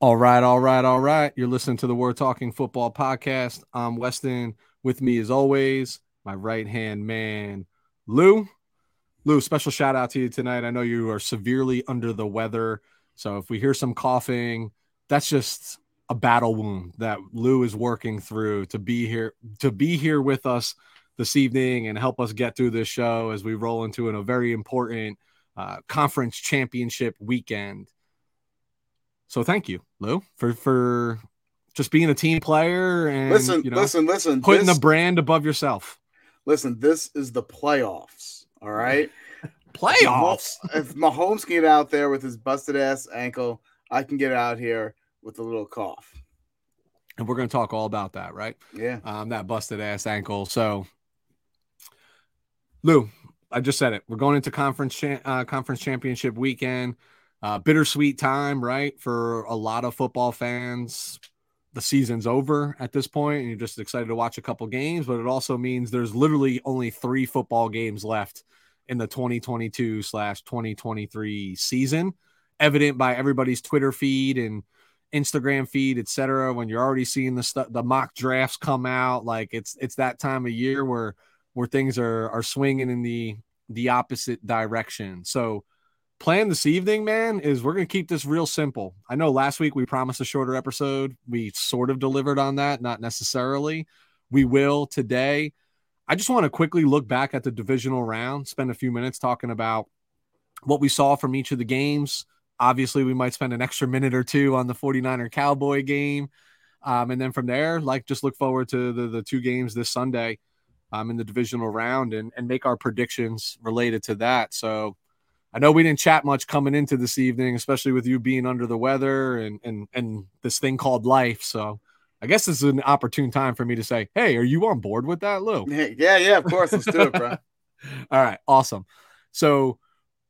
All right, all right, all right. You're listening to the We're Talking Football podcast. I'm Weston. With me, as always, my right hand man, Lou. Lou, special shout out to you tonight. I know you are severely under the weather. So if we hear some coughing, that's just a battle wound that Lou is working through to be here to be here with us this evening and help us get through this show as we roll into a very important uh, conference championship weekend. So thank you, Lou, for for just being a team player and listen, you know, listen, listen, putting this, the brand above yourself. Listen, this is the playoffs. All right, playoffs. If Mahomes can get out there with his busted ass ankle, I can get out here with a little cough. And we're going to talk all about that, right? Yeah. Um, that busted ass ankle. So, Lou, I just said it. We're going into conference cha- uh, conference championship weekend. Uh, bittersweet time, right? For a lot of football fans, the season's over at this point, and you're just excited to watch a couple games. But it also means there's literally only three football games left in the 2022 slash 2023 season, evident by everybody's Twitter feed and Instagram feed, etc. When you're already seeing the stuff, the mock drafts come out, like it's it's that time of year where where things are are swinging in the the opposite direction. So plan this evening, man, is we're going to keep this real simple. I know last week we promised a shorter episode. We sort of delivered on that, not necessarily. We will today. I just want to quickly look back at the divisional round, spend a few minutes talking about what we saw from each of the games. Obviously, we might spend an extra minute or two on the 49er Cowboy game. Um, and then from there, like just look forward to the, the two games this Sunday um, in the divisional round and, and make our predictions related to that. So, I know we didn't chat much coming into this evening, especially with you being under the weather and and and this thing called life. So I guess this is an opportune time for me to say, hey, are you on board with that, Lou? Yeah, yeah, of course. Let's do it, bro. All right, awesome. So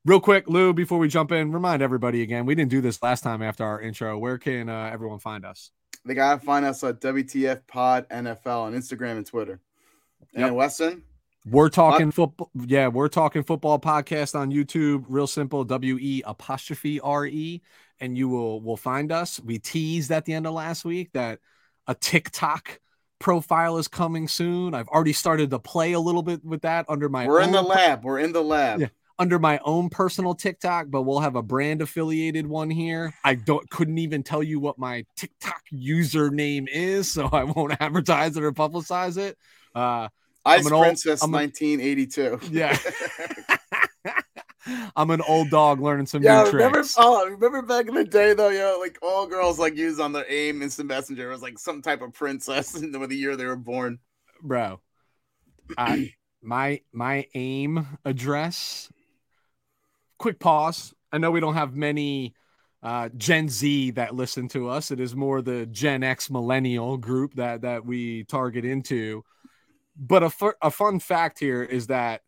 real quick, Lou, before we jump in, remind everybody again, we didn't do this last time after our intro. Where can uh, everyone find us? They gotta find us at WTF Pod NFL on Instagram and Twitter. And yep. Weston, we're talking football. Yeah, we're talking football podcast on YouTube. Real simple. W E apostrophe R E, and you will will find us. We teased at the end of last week that a TikTok profile is coming soon. I've already started to play a little bit with that under my. We're in the lab. We're in the lab. Yeah, under my own personal TikTok, but we'll have a brand affiliated one here. I don't couldn't even tell you what my TikTok username is, so I won't advertise it or publicize it. Uh, Ice I'm Princess old, 1982. Yeah. I'm an old dog learning some yeah, new remember, tricks. Oh, remember back in the day though, yo, like all girls like used on their AIM instant messenger was like some type of princess in the, the year they were born. Bro, I, my my AIM address. Quick pause. I know we don't have many uh, Gen Z that listen to us. It is more the Gen X millennial group that that we target into. But a, a fun fact here is that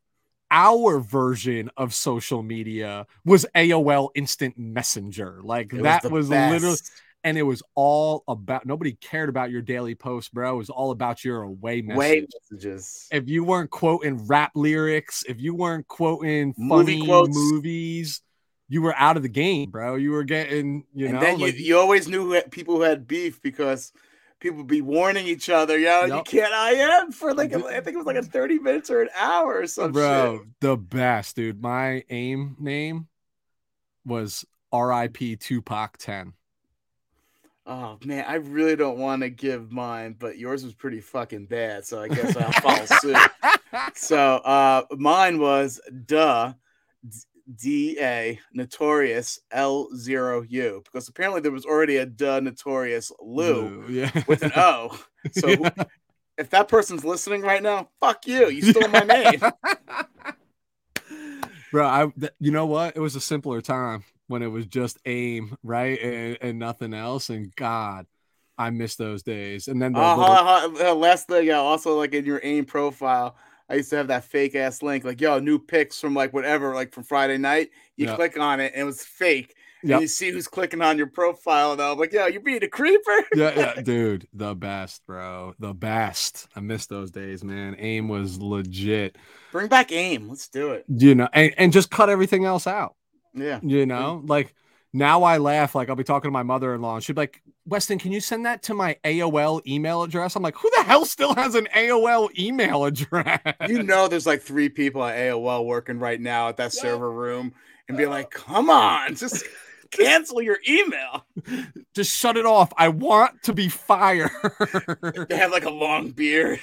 our version of social media was AOL Instant Messenger. Like it that was, was literally, and it was all about nobody cared about your daily post, bro. It was all about your away message. messages. If you weren't quoting rap lyrics, if you weren't quoting funny Movie movies, you were out of the game, bro. You were getting, you and know, then like, you, you always knew who people who had beef because people be warning each other, yo, yep. you can't I am for like I think it was like a 30 minutes or an hour or something. Bro, shit. the best, dude. My aim name was RIP Tupac 10. Oh man, I really don't want to give mine, but yours was pretty fucking bad, so I guess I'll follow suit. So uh mine was duh DA Notorious L0U because apparently there was already a duh Notorious Lou, Lou yeah. with an O. So yeah. if that person's listening right now, fuck you. You stole my name. Bro, I you know what? It was a simpler time when it was just aim, right? And, and nothing else. And God, I miss those days. And then the uh, little... uh, last thing, yeah, also like in your aim profile, I used to have that fake ass link, like, yo, new pics from like whatever, like from Friday night. You yep. click on it and it was fake. Yep. And you see who's clicking on your profile. And I'm like, yo, you're being a creeper? yeah, yeah, dude, the best, bro. The best. I miss those days, man. AIM was legit. Bring back AIM. Let's do it. You know, and, and just cut everything else out. Yeah. You know, like now I laugh. Like I'll be talking to my mother in law, and she'd be like, Weston, can you send that to my AOL email address? I'm like, who the hell still has an AOL email address? You know, there's like three people at AOL working right now at that yeah. server room and be like, come on, just cancel your email. Just shut it off. I want to be fired. they have like a long beard.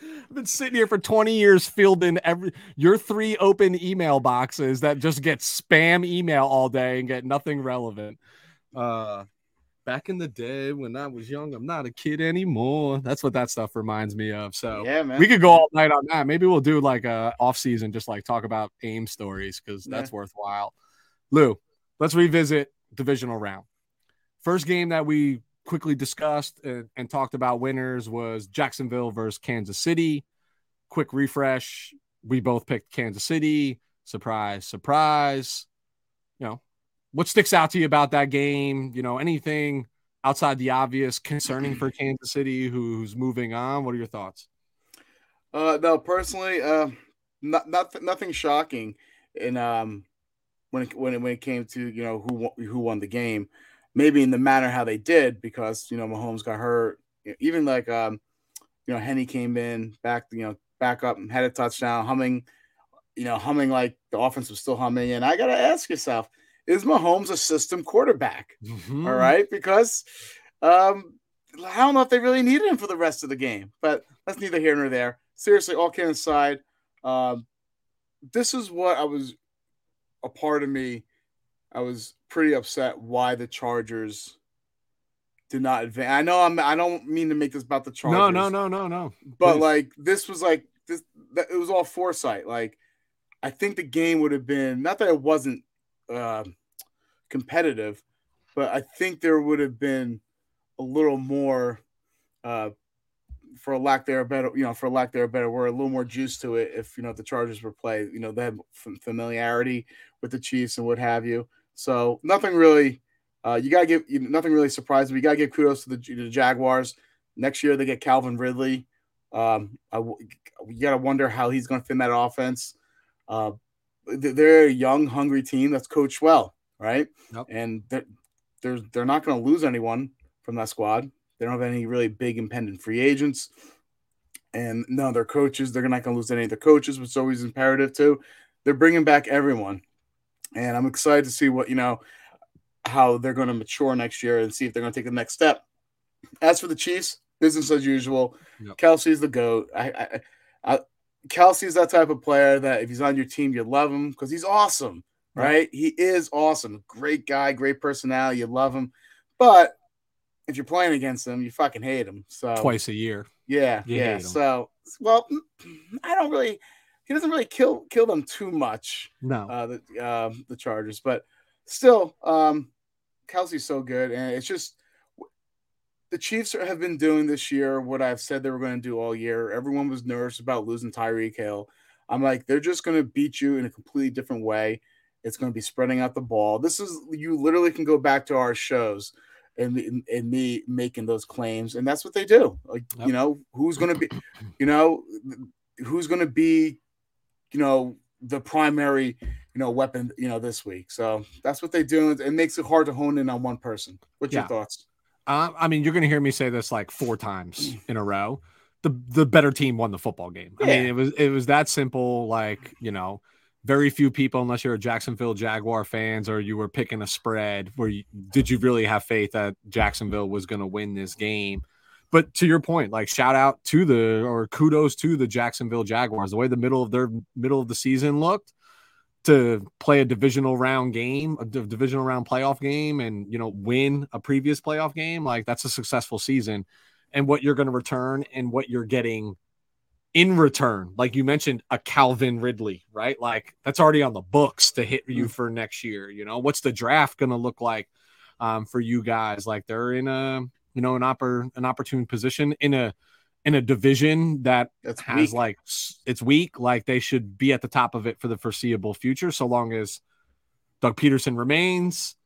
I've been sitting here for 20 years fielding every your three open email boxes that just get spam email all day and get nothing relevant. Uh back in the day when I was young, I'm not a kid anymore. That's what that stuff reminds me of. So yeah, man. we could go all night on that. Maybe we'll do like a off season, just like talk about aim stories because that's yeah. worthwhile. Lou, let's revisit divisional round. First game that we quickly discussed and, and, talked about winners was Jacksonville versus Kansas City. Quick refresh. We both picked Kansas City. Surprise, surprise. What sticks out to you about that game? You know, anything outside the obvious concerning for Kansas City who's moving on? What are your thoughts? Uh, no, personally, uh, not, not nothing shocking And um when it, when it, when it came to you know who who won the game maybe in the manner how they did because you know Mahomes got hurt. Even like um, you know Henne came in back, you know, back up and had a touchdown, humming, you know, humming like the offense was still humming. And I gotta ask yourself, is Mahomes a system quarterback? Mm-hmm. All right, because um, I don't know if they really needed him for the rest of the game, but that's neither here nor there. Seriously, all kidding aside, um, this is what I was a part of me I was pretty upset why the Chargers did not advance. I know I'm I don't mean to make this about the Chargers. No, no, no, no, no. But Please. like this was like this that, it was all foresight. Like I think the game would have been not that it wasn't uh, competitive, but I think there would have been a little more uh, for a lack there a better you know for a lack there a better word a little more juice to it if you know the Chargers were play you know they had familiarity with the Chiefs and what have you so nothing really. Uh, you gotta give you nothing really surprising. We gotta give kudos to the, to the Jaguars. Next year they get Calvin Ridley. Um, I, you gotta wonder how he's gonna fit in that offense. Uh, they're a young, hungry team that's coached well, right? Yep. And they're, they're they're not gonna lose anyone from that squad. They don't have any really big impending free agents. And no, their coaches, they're not going to lose any of their coaches, which is always imperative too. They're bringing back everyone and I'm excited to see what you know how they're going to mature next year and see if they're going to take the next step. As for the Chiefs, business as usual. Yep. Kelce's the goat. I, I, I, Kelce's that type of player that if he's on your team, you love him because he's awesome, right? He is awesome. Great guy, great personality. You love him, but if you're playing against him, you fucking hate him. So twice a year. Yeah, you yeah. So well, I don't really he doesn't really kill kill them too much. No, uh, the uh, the Chargers, but still, um, Kelce's so good, and it's just the Chiefs have been doing this year what I've said they were going to do all year. Everyone was nervous about losing Tyreek Hill. I'm like, they're just going to beat you in a completely different way. It's going to be spreading out the ball. This is you literally can go back to our shows and and me making those claims, and that's what they do. Like yep. you know, who's going to be, you know, who's going to be you know, the primary, you know, weapon, you know, this week. So that's what they do. It makes it hard to hone in on one person. What's yeah. your thoughts? Uh, I mean, you're going to hear me say this like four times in a row. The the better team won the football game. Yeah. I mean, it was it was that simple. Like you know, very few people, unless you're a Jacksonville Jaguar fans or you were picking a spread, where you, did you really have faith that Jacksonville was going to win this game? But to your point, like shout out to the or kudos to the Jacksonville Jaguars, the way the middle of their middle of the season looked to play a divisional round game, a divisional round playoff game, and you know win a previous playoff game. Like that's a successful season, and what you're going to return and what you're getting in return, like you mentioned, a Calvin Ridley, right? Like that's already on the books to hit you mm. for next year. You know, what's the draft going to look like um, for you guys? Like they're in a you know, an oppor- an opportune position in a in a division that That's has weak. like it's weak. Like they should be at the top of it for the foreseeable future, so long as Doug Pederson remains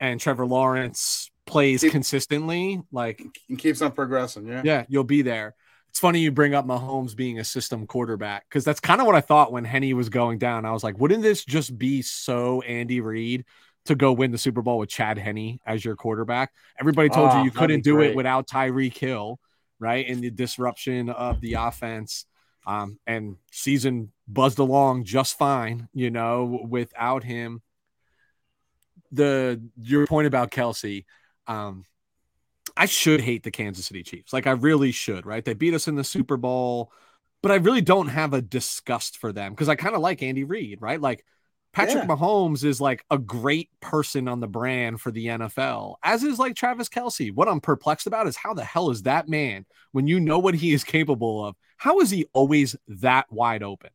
and Trevor Lawrence plays Keep, consistently. Like and keeps on progressing. Yeah, yeah, you'll be there. it's funny you bring up Mahomes being a system quarterback because that's kind of what I thought when Henne was going down. I was like, wouldn't this just be so Andy Reid to go win the Super Bowl with Chad Henne as your quarterback? Everybody told oh, you ah, you couldn't do it without Tyreek Hill, right? And the disruption of the offense. Um, and season buzzed along just fine, you know, without him. The your point about Kelce, um, I should hate the Kansas City Chiefs. Like I really should, right? They beat us in the Super Bowl, but I really don't have a disgust for them because I kind of like Andy Reid, right? Like Patrick yeah. Mahomes is like a great person on the brand for the NFL, as is like Travis Kelce. What I'm perplexed about is how the hell is that man, when you know what he is capable of, how is he always that wide open?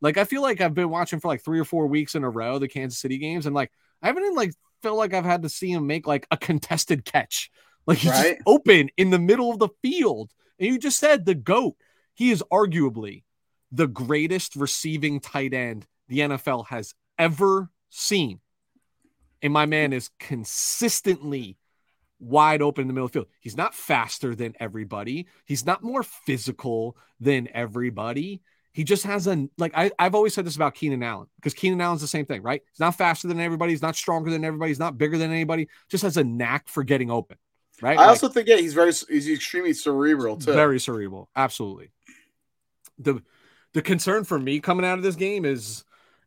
Like I feel like I've been watching for like three or four weeks in a row the Kansas City games, and like I haven't like felt like I've had to see him make like a contested catch like he's right? open in the middle of the field. And you just said the GOAT. He is arguably the greatest receiving tight end the NFL has ever seen. And my man is consistently wide open in the middle of the field. He's not faster than everybody. He's not more physical than everybody. He just has a like I, I've always said this about Keenan Allen because Keenan Allen's the same thing, right? He's not faster than everybody, he's not stronger than everybody, he's not bigger than anybody, just has a knack for getting open right? I like, also think yeah, he's very he's extremely cerebral too. Very cerebral, absolutely. The the concern for me coming out of this game is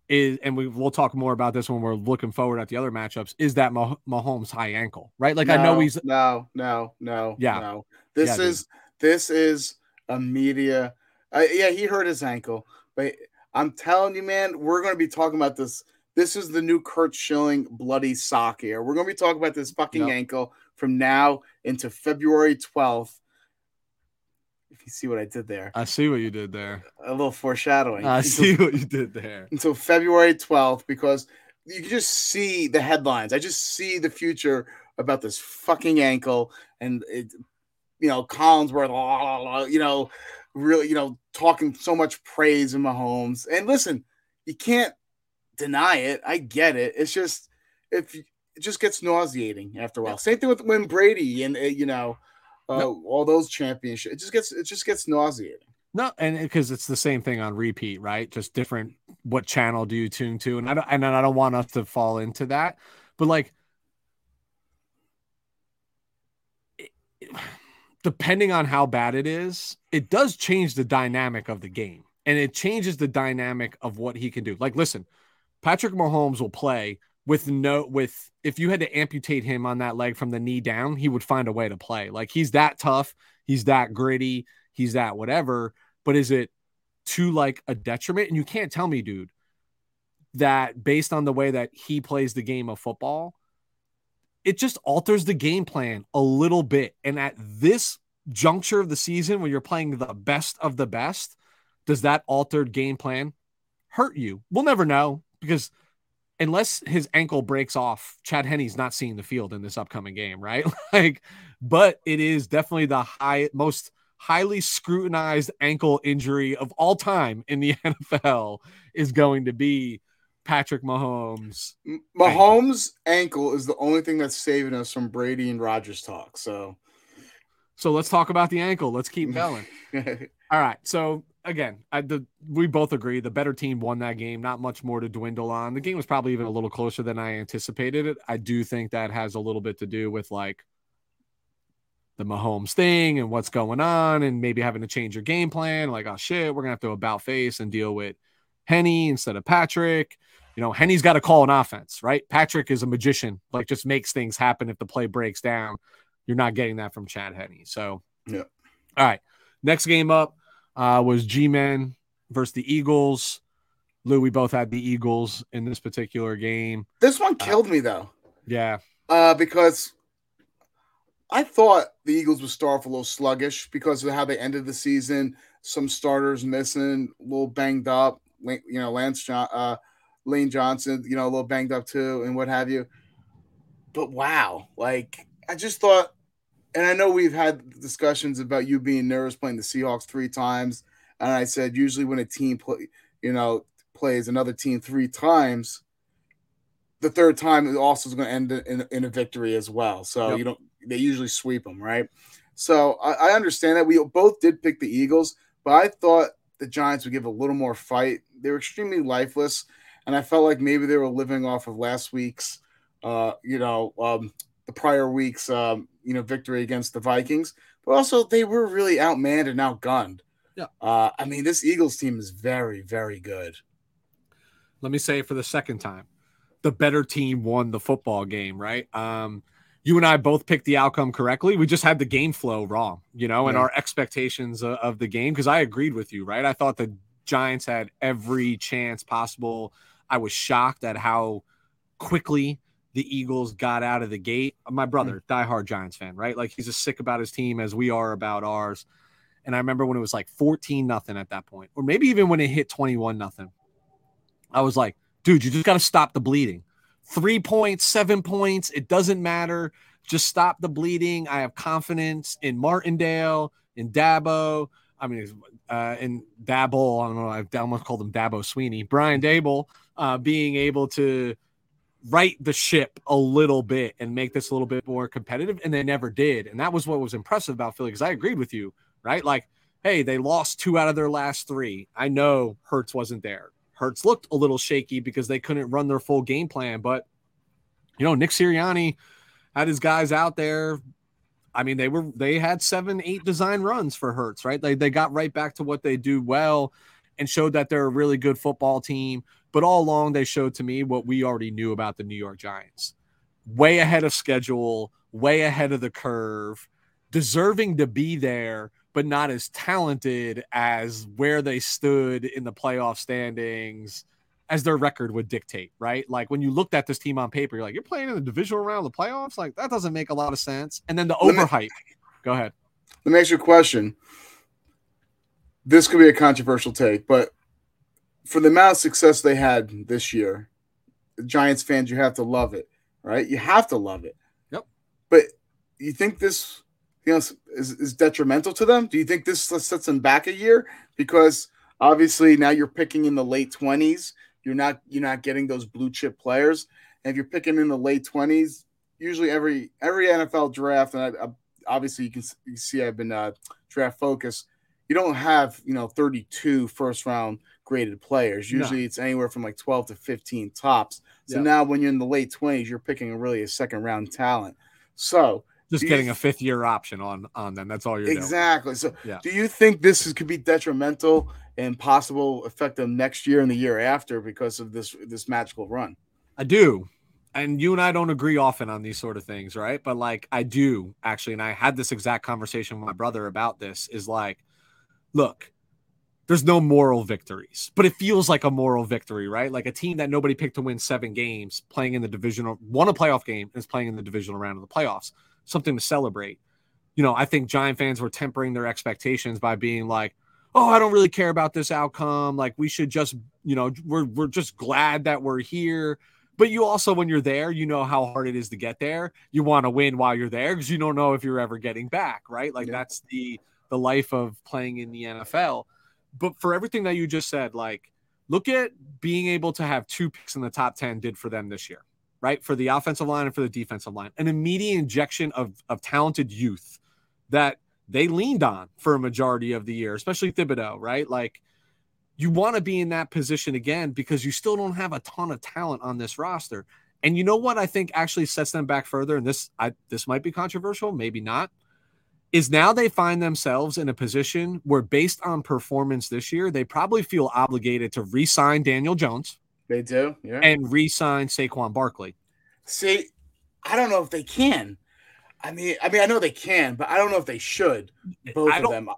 is and we we'll talk more about this when we're looking forward at the other matchups is that Mah- Mahomes high ankle, right? Like no, I know he's no, no, no, yeah, no. This yeah, is dude. this is a media. Uh, yeah, he hurt his ankle, but I'm telling you, man, we're going to be talking about this. This is the new Curt Schilling bloody sock here. We're going to be talking about this fucking yep. ankle from now into February 12th. If you see what I did there, I see what you did there. A little foreshadowing. I until, see what you did there. Until February 12th, because you can just see the headlines. I just see the future about this fucking ankle and it, you know, Collinsworth, you know, really, you know, talking so much praise in Mahomes. And listen, you can't deny it. I get it. It's just if it just gets nauseating after a while. Same thing with when Brady and uh, you know uh, no. all those championships. It just gets it just gets nauseating. No, and because it's the same thing on repeat, right? Just different. What channel do you tune to? And I don't, and I don't want us to fall into that, but like, it, depending on how bad it is, it does change the dynamic of the game, and it changes the dynamic of what he can do. Like, listen, Patrick Mahomes will play with no with if you had to amputate him on that leg from the knee down, he would find a way to play. Like he's that tough, he's that gritty, he's that whatever. But is it to like a detriment? And you can't tell me, dude, that based on the way that he plays the game of football, it just alters the game plan a little bit. And at this juncture of the season when you're playing the best of the best, does that altered game plan hurt you? We'll never know because unless his ankle breaks off, Chad Henne's not seeing the field in this upcoming game, right? like, but it is definitely the high most highly scrutinized ankle injury of all time in the NFL is going to be Patrick Mahomes. Mahomes' ankle. ankle is the only thing that's saving us from Brady and Rodgers talk. So, so let's talk about the ankle. Let's keep going. all right. So again, I, the, we both agree the better team won that game. Not much more to dwindle on. The game was probably even a little closer than I anticipated it. I do think that has a little bit to do with like the Mahomes thing and what's going on, and maybe having to change your game plan. Like, oh shit, we're gonna have to about face and deal with Henne instead of Patrick. You know, Henne's got to call an offense, right? Patrick is a magician, like just makes things happen if the play breaks down. You're not getting that from Chad Henne. So, yeah. All right. Next game up uh, was G Men versus the Eagles. Lou, we both had the Eagles in this particular game. This one killed uh, me though. Yeah. Uh, because I thought the Eagles would start off a little sluggish because of how they ended the season. Some starters missing, a little banged up. You know, Lance John, uh, Lane Johnson, you know, a little banged up too, and what have you. But wow, like I just thought and I know we've had discussions about you being nervous playing the Seahawks three times, and I said usually when a team play, you know, plays another team three times, the third time it also is going to end in, in, a victory as well. So yep. you don't they usually sweep them, right? So I, I understand that we both did pick the Eagles, but I thought the Giants would give a little more fight. They were extremely lifeless, and I felt like maybe they were living off of last week's, uh, you know, um, the prior week's, um, you know, victory against the Vikings. But also, they were really outmanned and outgunned. Yeah. Uh, I mean, this Eagles team is very, very good. Let me say it for the second time: the better team won the football game, right? Um, you and I both picked the outcome correctly. We just had the game flow wrong, you know, and our expectations of, of the game. Because I agreed with you, right? I thought the Giants had every chance possible. I was shocked at how quickly the Eagles got out of the gate. My brother, mm-hmm. diehard Giants fan, right? Like he's as sick about his team as we are about ours. And I remember when it was like 14 nothing at that point, or maybe even when it hit 21 nothing. I was like, dude, you just got to stop the bleeding three points, seven points, it doesn't matter. Just stop the bleeding. I have confidence in Martindale, in Dabo. I mean, uh, in Dabo, I don't know. I've almost called him Dabo Swinney, Brian Daboll, uh, being able to right the ship a little bit and make this a little bit more competitive, and they never did. And that was what was impressive about Philly because I agreed with you, right? Like, hey, they lost two out of their last three. I know Hurts wasn't there. Hurts looked a little shaky because they couldn't run their full game plan. But, you know, Nick Sirianni had his guys out there. I mean, they were they had seven, eight design runs for Hurts right? They they got right back to what they do well and showed that they're a really good football team. But all along, they showed to me what we already knew about the New York Giants. Way ahead of schedule, way ahead of the curve, deserving to be there but not as talented as where they stood in the playoff standings as their record would dictate, right? Like when you looked at this team on paper, you're like, you're playing in the divisional round of the playoffs? Like that doesn't make a lot of sense. And then the overhype. Go ahead. Let me ask you a question. This could be a controversial take, but for the amount of success they had this year, Giants fans, you have to love it, right? You have to love it. Yep. But you think this you know is, is detrimental to them? Do you think this sets them back a year because obviously now you're picking in the late twenties? You're not you're not getting those blue chip players, and if you're picking in the late twenties, usually every every NFL draft, and I, I, obviously you can, you see I've been uh, draft focused. You don't have you know 32 first round graded players. Usually no. it's anywhere from like 12 to 15 tops. So yep. now when you're in the late 20s, you're picking really a second round talent. So just getting a fifth year option on on them. That's all you're exactly. Doing. So, yeah. do you think this is, could be detrimental and possible affect them next year and the year after because of this this magical run? I do, and you and I don't agree often on these sort of things, right? But like I do actually, and I had this exact conversation with my brother about this. Is like, look, there's no moral victories, but it feels like a moral victory, right? Like a team that nobody picked to win seven games, playing in the divisional, won a playoff game, is playing in the divisional round of the playoffs something to celebrate. You know, I think Giant fans were tempering their expectations by being like, "Oh, I don't really care about this outcome. Like we should just, you know, we're we're just glad that we're here." But you also, when you're there, you know how hard it is to get there. You want to win while you're there because you don't know if you're ever getting back, right? Like yeah. that's the the life of playing in the NFL. But for everything that you just said, like look at being able to have two picks in the top 10 did for them this year right? For the offensive line and for the defensive line, an immediate injection of, of talented youth that they leaned on for a majority of the year, especially Thibodeaux, right? Like you want to be in that position again because you still don't have a ton of talent on this roster. And you know what I think actually sets them back further, and this I this might be controversial, maybe not, is now they find themselves in a position where based on performance this year, they probably feel obligated to re-sign Daniel Jones they do, yeah. And re-sign Saquon Barkley. See, I don't know if they can. I mean, I mean, I know they can, but I don't know if they should. Both of them.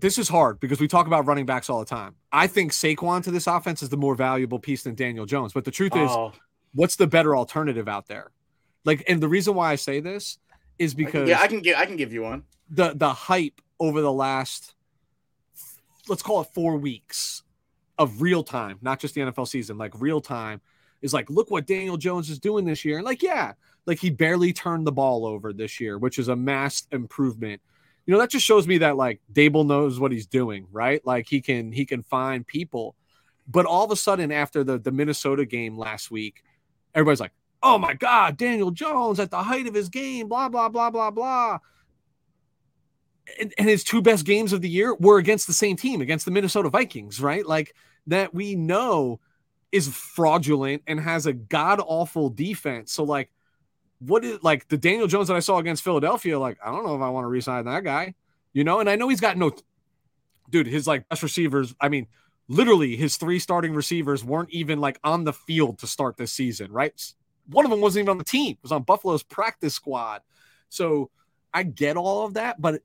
This is hard because we talk about running backs all the time. I think Saquon to this offense is the more valuable piece than Daniel Jones. But the truth is, oh. what's the better alternative out there? Like, and the reason why I say this is because yeah, I can give I can give you one. The the hype over the last let's call it four weeks of real time, not just the NFL season, like real time, is like, look what Daniel Jones is doing this year. And like, yeah, like he barely turned the ball over this year, which is a mass improvement. You know, that just shows me that like Daboll knows what he's doing, right? Like he can he can find people. But all of a sudden, after the, the Minnesota game last week, everybody's like, oh my God, Daniel Jones at the height of his game, blah, blah, blah, blah, blah. and, and his two best games of the year were against the same team, against the Minnesota Vikings, right? Like that we know is fraudulent and has a god awful defense. So like, what is like the Daniel Jones that I saw against Philadelphia? Like, I don't know if I want to resign that guy, you know. And I know he's got no, dude. His like best receivers. I mean, literally, his three starting receivers weren't even like on the field to start this season, right? One of them wasn't even on the team. It was on Buffalo's practice squad. So I get all of that, but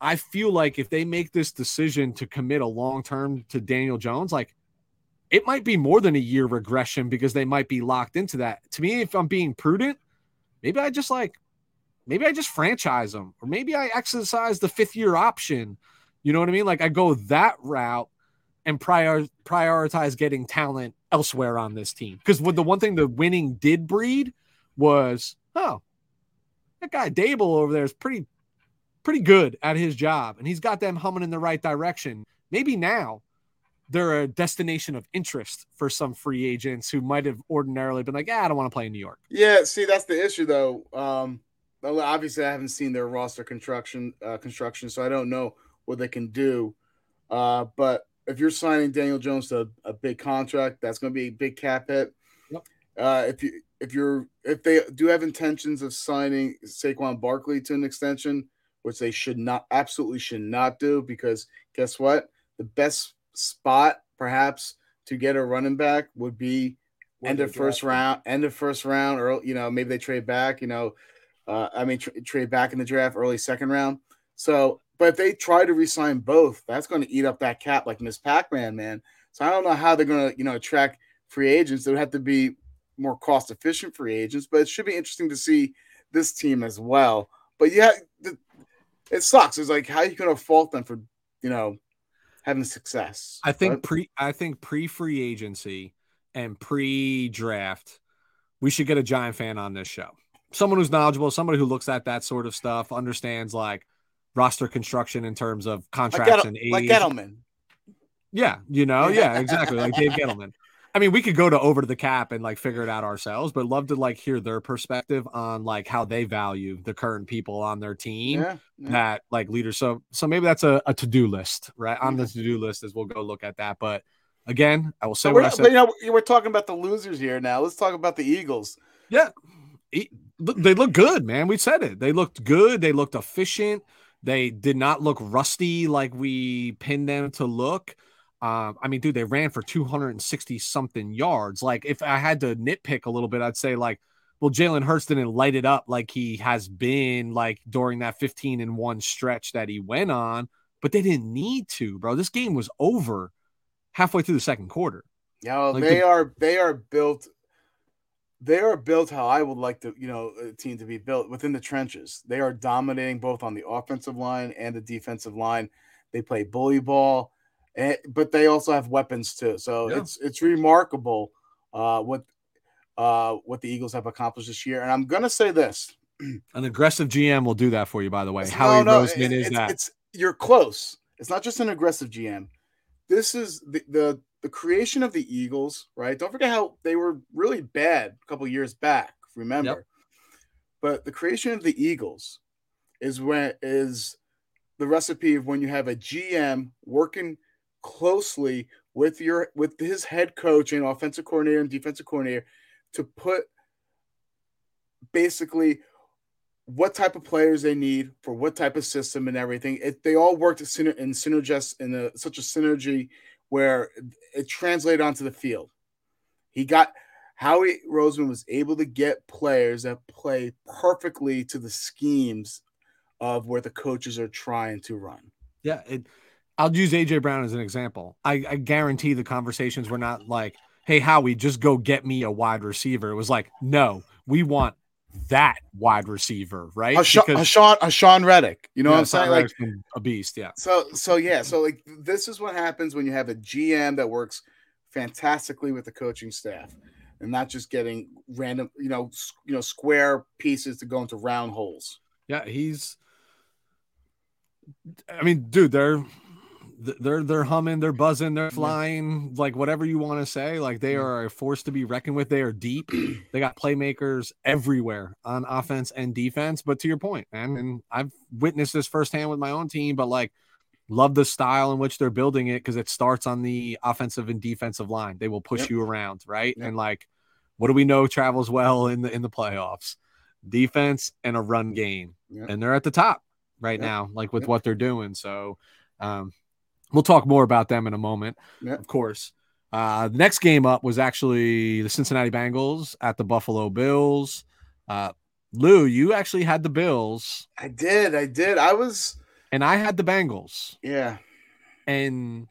I feel like if they make this decision to commit a long term to Daniel Jones, like it might be more than a year regression because they might be locked into that. To me, if I'm being prudent, maybe I just like, maybe I just franchise them, or maybe I exercise the fifth year option. You know what I mean? Like I go that route and prior prioritize getting talent elsewhere on this team. Because the one thing the winning did breed was, oh, that guy Daboll over there is pretty pretty good at his job, and he's got them humming in the right direction. Maybe now they're a destination of interest for some free agents who might have ordinarily been like, "Yeah, I don't want to play in New York." Yeah, see, that's the issue though. Um, obviously, I haven't seen their roster construction uh, construction, so I don't know what they can do. Uh, but if you're signing Daniel Jones to a, a big contract, that's going to be a big cap hit. Yep. Uh, if you if you're if they do have intentions of signing Saquon Barkley to an extension, which they should not absolutely should not do, because guess what? The best spot perhaps to get a running back would be when end of first round, end of first round, or you know maybe they trade back. You know, uh, I mean tra- trade back in the draft, early second round. So, but if they try to resign both, that's going to eat up that cap like Miss Pac-Man, man. So I don't know how they're going to you know attract free agents. They would have to be more cost efficient free agents, but it should be interesting to see this team as well. But yeah, it sucks. It's like how are you going to fault them for you know having success. I think but... pre I think pre free agency and pre draft, we should get a giant fan on this show. Someone who's knowledgeable, somebody who looks at that sort of stuff, understands like roster construction in terms of contracts like and age. Like Gettleman. Yeah, you know, yeah, exactly. Like Dave Gettleman. I mean, we could go to over to the cap and like figure it out ourselves, but love to like hear their perspective on like how they value the current people on their team yeah, yeah. that like leaders. So, so maybe that's a, a to do list, right? On the to do list as we'll go look at that. But again, I will say what I said. you know, we're talking about the losers here now. Let's talk about the Eagles. Yeah, they look good, man. We said it. They looked good. They looked efficient. They did not look rusty like we pinned them to look. Um, I mean, dude, they ran for 260 something yards. Like, if I had to nitpick a little bit, I'd say, like, well, Jalen Hurts didn't light it up like he has been like during that 15 and one stretch that he went on, but they didn't need to, bro. This game was over halfway through the second quarter. Yeah, like they the- are they are built they are built how I would like to, you know, a team to be built within the trenches. They are dominating both on the offensive line and the defensive line. They play bully ball and, but they also have weapons too. So yeah. it's it's remarkable uh, what uh, what the Eagles have accomplished this year. And I'm gonna say this: an aggressive GM will do that for you. By the way, Howie no, no, Roseman it, is it's, that. It's you're close. It's not just an aggressive GM. This is the, the the creation of the Eagles, right? Don't forget how they were really bad a couple years back. Remember, yep. but the creation of the Eagles is when is the recipe of when you have a GM working closely with your with his head coach and offensive coordinator and defensive coordinator to put basically what type of players they need for what type of system and everything. It, they all worked in synergist in a, such a synergy where it translated onto the field. He got Howie Roseman was able to get players that play perfectly to the schemes of where the coaches are trying to run. Yeah, it I'll use AJ Brown as an example. I, I guarantee the conversations were not like, "Hey, Howie, just go get me a wide receiver." It was like, "No, we want that wide receiver, right?" Hashan, Hashan, Haason Reddick. You know yeah, what I'm saying? Like a beast, yeah. So, so yeah, so like this is what happens when you have a GM that works fantastically with the coaching staff, and not just getting random, you know, you know, square pieces to go into round holes. Yeah, he's. I mean, dude, they're they're they're humming, they're buzzing, they're flying, like whatever you want to say. Like they are a force to be reckoned with. They are deep. they got playmakers everywhere on offense and defense. But to your point, man, and I've witnessed this firsthand with my own team, but like love the style in which they're building it because it starts on the offensive and defensive line. They will push yep. you around, right? Yep. And like, what do we know travels well in the in the playoffs? Defense and a run game, yep. and they're at the top right now, like with what they're doing. So. Um, We'll talk more about them in a moment, of course. Uh, the next game up was actually the Cincinnati Bengals at the Buffalo Bills. Uh, Lou, you actually had the Bills. I did. I did. I was. And I had the Bengals. Yeah. And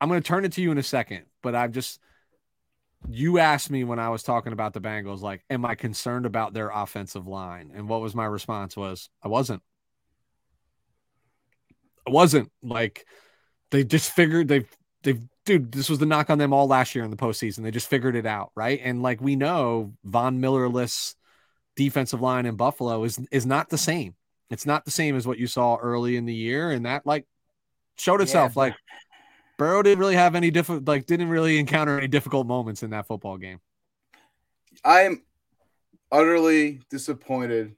I'm going to turn it to you in a second, but I've just. You asked me when I was talking about the Bengals, like, am I concerned about their offensive line? And what was my response was, I wasn't. It wasn't like they just figured they've they've dude, this was the knock on them all last year in the postseason. They just figured it out, right? And like we know, Von Millerless defensive line in Buffalo is is not the same. It's not the same as what you saw early in the year, and that like showed itself. Yeah, like Burrow didn't really have any different, like didn't really encounter any difficult moments in that football game. I'm utterly disappointed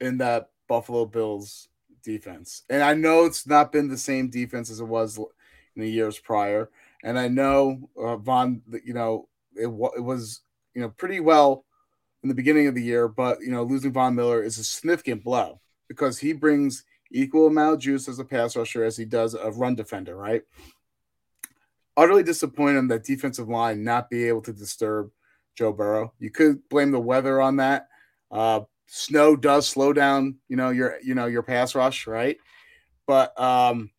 in that Buffalo Bills defense. And I know it's not been the same defense as it was in the years prior. And I know uh, Von, you know, it, it was, you know, pretty well in the beginning of the year, but, you know, losing Von Miller is a significant blow because he brings equal amount of juice as a pass rusher as he does a run defender, right? Utterly disappointed that defensive line not be able to disturb Joe Burrow. You could blame the weather on that. Uh, snow does slow down, you know, your you know your pass rush, right? But um,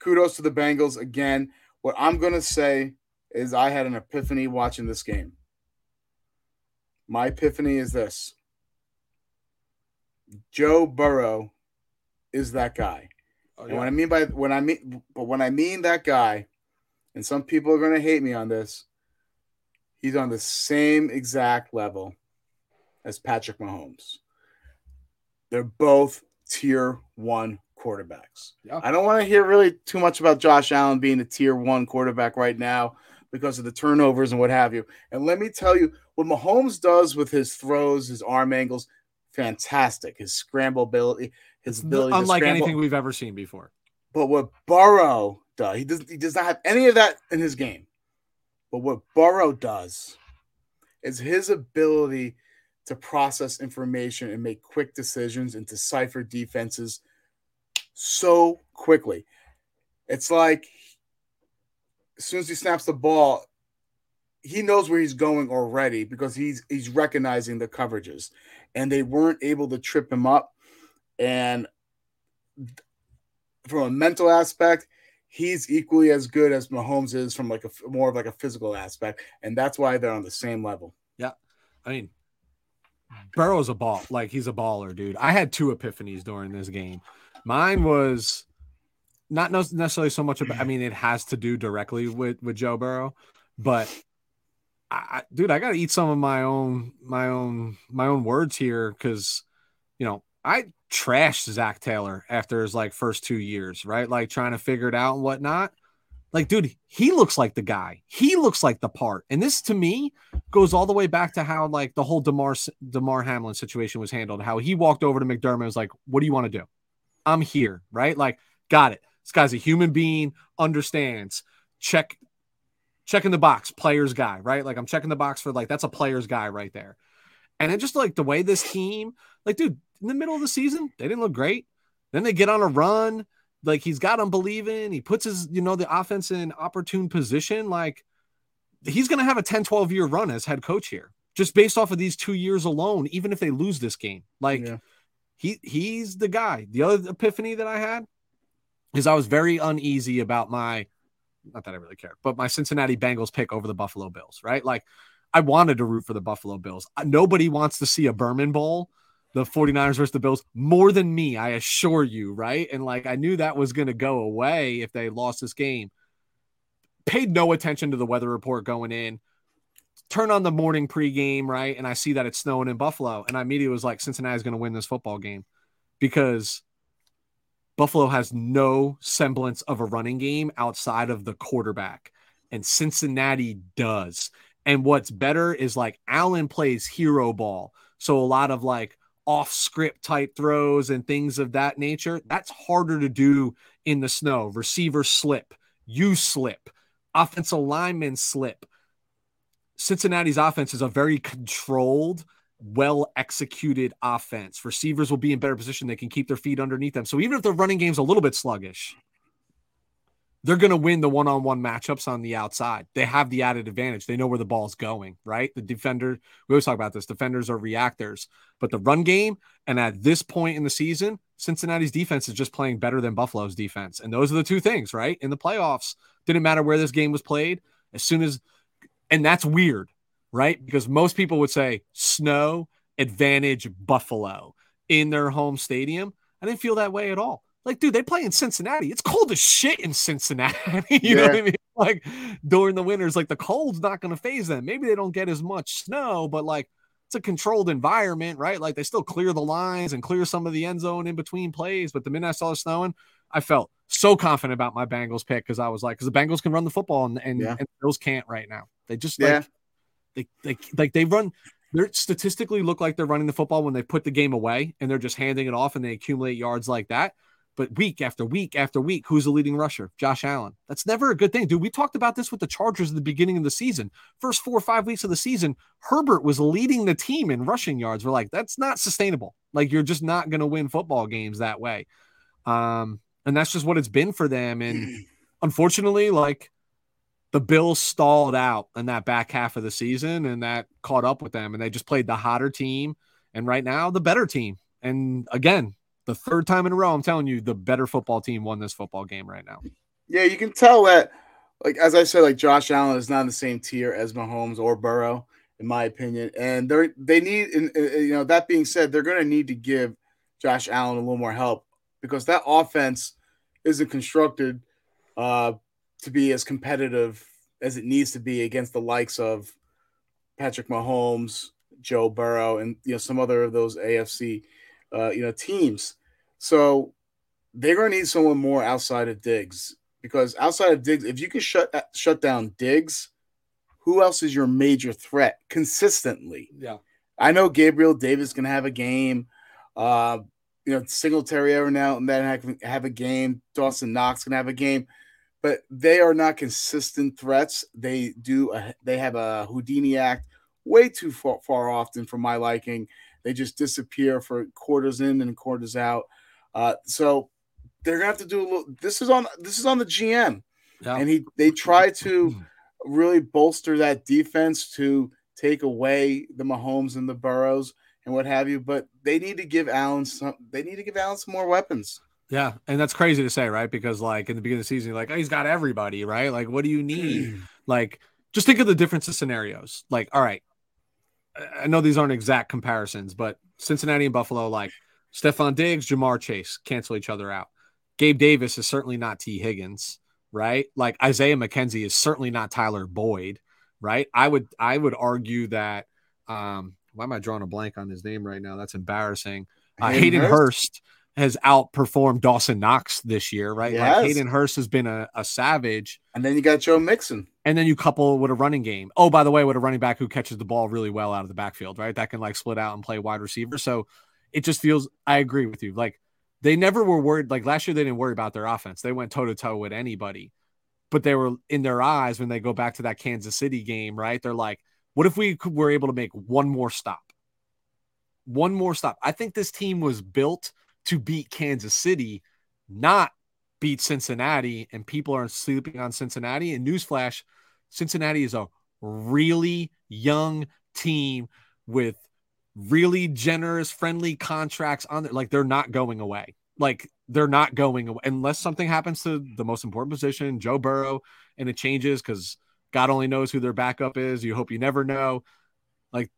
kudos to the Bengals again. What I'm gonna say is I had an epiphany watching this game. My epiphany is this: Joe Burrow is that guy. Oh, yeah. And what I mean by when I mean, but when I mean that guy, and some people are gonna hate me on this, he's on the same exact level as Patrick Mahomes. They're both tier one quarterbacks. Yeah. I don't want to hear really too much about Josh Allen being a tier one quarterback right now because of the turnovers and what have you. And let me tell you, what Mahomes does with his throws, his arm angles, fantastic. His scramble ability, his ability, unlike anything we've ever seen before. But what Burrow does, he does he does not have any of that in his game. But what Burrow does is his ability to process information and make quick decisions and decipher defenses so quickly. It's like as soon as he snaps the ball, he knows where he's going already because he's he's recognizing the coverages, and they weren't able to trip him up. And from a mental aspect, he's equally as good as Mahomes is from like a more of like a physical aspect, and that's why they're on the same level. Yeah, I mean, Burrow's a ball, like he's a baller, dude. I had two epiphanies during this game. Mine was not necessarily so much about. I mean, it has to do directly with with Joe Burrow, but I, dude, I got to eat some of my own my own my own words here because you know I trashed Zac Taylor after his like first two years, right? Like trying to figure it out and whatnot. Like, dude, he looks like the guy. He looks like the part. And this to me goes all the way back to how like the whole Demar Damar Hamlin situation was handled. How he walked over to McDermott and was like, "What do you want to do? I'm here, right? Like, got it. This guy's a human being, understands. Check, checking the box, player's guy, right? Like, I'm checking the box for like that's a player's guy right there. And it just like the way this team, like, dude, in the middle of the season, they didn't look great. Then they get on a run like he's got them believing. He puts his, you know, the offense in opportune position. Like he's going to have a 10, 12 year run as head coach here, just based off of these two years alone, even if they lose this game. Like yeah. he he's the guy. The other epiphany that I had is I was very uneasy about my not that I really care, but my Cincinnati Bengals pick over the Buffalo Bills, right? Like I wanted to root for the Buffalo Bills. Nobody wants to see a Berman Bowl the 49ers versus the Bills more than me, I assure you, right? And like I knew that was going to go away if they lost this game. Paid no attention to the weather report going in. Turn on the morning pregame, right? And I see that it's snowing in Buffalo. And I immediately was like, Cincinnati's going to win this football game because Buffalo has no semblance of a running game outside of the quarterback, and Cincinnati does. And what's better is like Allen plays hero ball. So a lot of like off script type throws and things of that nature, that's harder to do in the snow. Receivers slip, you slip, offensive linemen slip. Cincinnati's offense is a very controlled, well executed offense. Receivers will be in better position. They can keep their feet underneath them. So even if the running game's a little bit sluggish, they're going to win the one on one matchups on the outside. They have the added advantage. They know where the ball's going, right? The defender, we always talk about this defenders are reactors, but the run game, and at this point in the season, Cincinnati's defense is just playing better than Buffalo's defense. And those are the two things, right? In the playoffs, didn't matter where this game was played. As soon as, and that's weird, right? Because most people would say snow advantage Buffalo in their home stadium. I didn't feel that way at all. Like, dude, they play in Cincinnati. It's cold as shit in Cincinnati. you yeah. know what I mean? Like during the winters, like the cold's not going to phase them. Maybe they don't get as much snow, but like it's a controlled environment, right? Like they still clear the lines and clear some of the end zone in between plays. But the minute I saw it snowing, I felt so confident about my Bengals pick because I was like, because the Bengals can run the football and, and, yeah. and the Bills can't right now. They just yeah. like they, they like they run they statistically look like they're running the football when they put the game away and they're just handing it off and they accumulate yards like that. But week after week after week, who's the leading rusher? Josh Allen. That's never a good thing, dude. We talked about this with the Chargers at the beginning of the season. First four or five weeks of the season, Herbert was leading the team in rushing yards. We're like, that's not sustainable. Like, you're just not going to win football games that way. Um, and that's just what it's been for them. And unfortunately, like, the Bills stalled out in that back half of the season, and that caught up with them, and they just played the hotter team, and right now the better team. And again, the third time in a row, I'm telling you, the better football team won this football game right now. Yeah, you can tell that, like as I said, like Josh Allen is not in the same tier as Mahomes or Burrow, in my opinion. And they're they need, and, you know, that being said, they're going to need to give Josh Allen a little more help because that offense isn't constructed uh, to be as competitive as it needs to be against the likes of Patrick Mahomes, Joe Burrow, and you know some other of those AFC uh, you know, teams. So they're going to need someone more outside of Diggs because outside of Diggs, if you can shut uh, shut down Diggs, who else is your major threat consistently? Yeah, I know Gabriel Davis can have a game. Uh, you know, Singletary every now and then have, have a game. Dawson Knox can have a game, but they are not consistent threats. They do. A, they have a Houdini act way too far, far often for my liking. They just disappear for quarters in and quarters out. Uh, so they're gonna have to do a little. This is on this is on the GM, yeah. and he they try to really bolster that defense to take away the Mahomes and the Burrows and what have you. But they need to give Allen some. They need to give Allen some more weapons. Yeah, and that's crazy to say, right? Because like in the beginning of the season, like oh, he's got everybody, right? Like, what do you need? like, just think of the difference of scenarios. Like, all right, I know these aren't exact comparisons, but Cincinnati and Buffalo, like Stefon Diggs, Ja'Marr Chase cancel each other out. Gabe Davis is certainly not Tee Higgins, right? Like Isaiah McKenzie is certainly not Tyler Boyd, right? I would I would argue that um why am I drawing a blank on his name right now? That's embarrassing. Uh, Hayden, Hayden Hurst? Hurst has outperformed Dawson Knox this year, right? Yes. Like Hayden Hurst has been a, a savage. And then you got Joe Mixon. And then you couple with a running game. Oh, by the way, with a running back who catches the ball really well out of the backfield, right? That can like split out and play wide receiver. So it just feels, I agree with you. Like they never were worried. Like last year, they didn't worry about their offense. They went toe to toe with anybody, but they were in their eyes when they go back to that Kansas City game, right? They're like, what if we were able to make one more stop? One more stop. I think this team was built to beat Kansas City, not beat Cincinnati. And people are sleeping on Cincinnati. And newsflash, Cincinnati is a really young team with really generous, friendly contracts on there. Like they're not going away. Like they're not going away unless something happens to the most important position, Joe Burrow, and it changes because God only knows who their backup is. You hope you never know. Like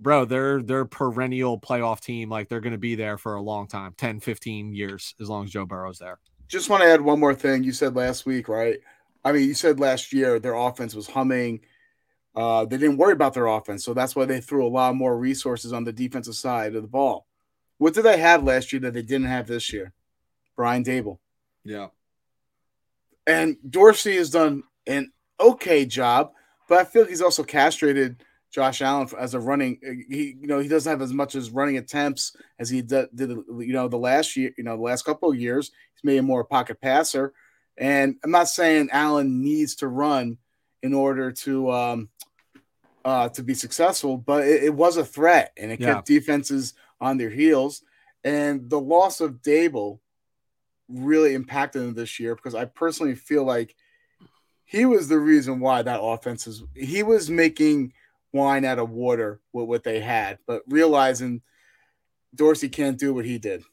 bro, they're they're perennial playoff team. Like they're to be there for a long time 10, 15 years, as long as Joe Burrow's there. Just want to add one more thing. You said last week, right? I mean, you said last year their offense was humming. Uh, they didn't worry about their offense, so that's why they threw a lot more resources on the defensive side of the ball. What did they have last year that they didn't have this year? Brian Daboll. Yeah. And Dorsey has done an okay job, but I feel like he's also castrated Josh Allen as a running. He, you know, he doesn't have as much as running attempts as he did, did you know, the last year, you know, the last couple of years. He's made a more pocket passer. And I'm not saying Allen needs to run in order to um, uh, to be successful, but it, it was a threat and it yeah. kept defenses on their heels. And the loss of Daboll really impacted them this year because I personally feel like he was the reason why that offense is. He was making wine out of water with what they had, but realizing Dorsey can't do what he did.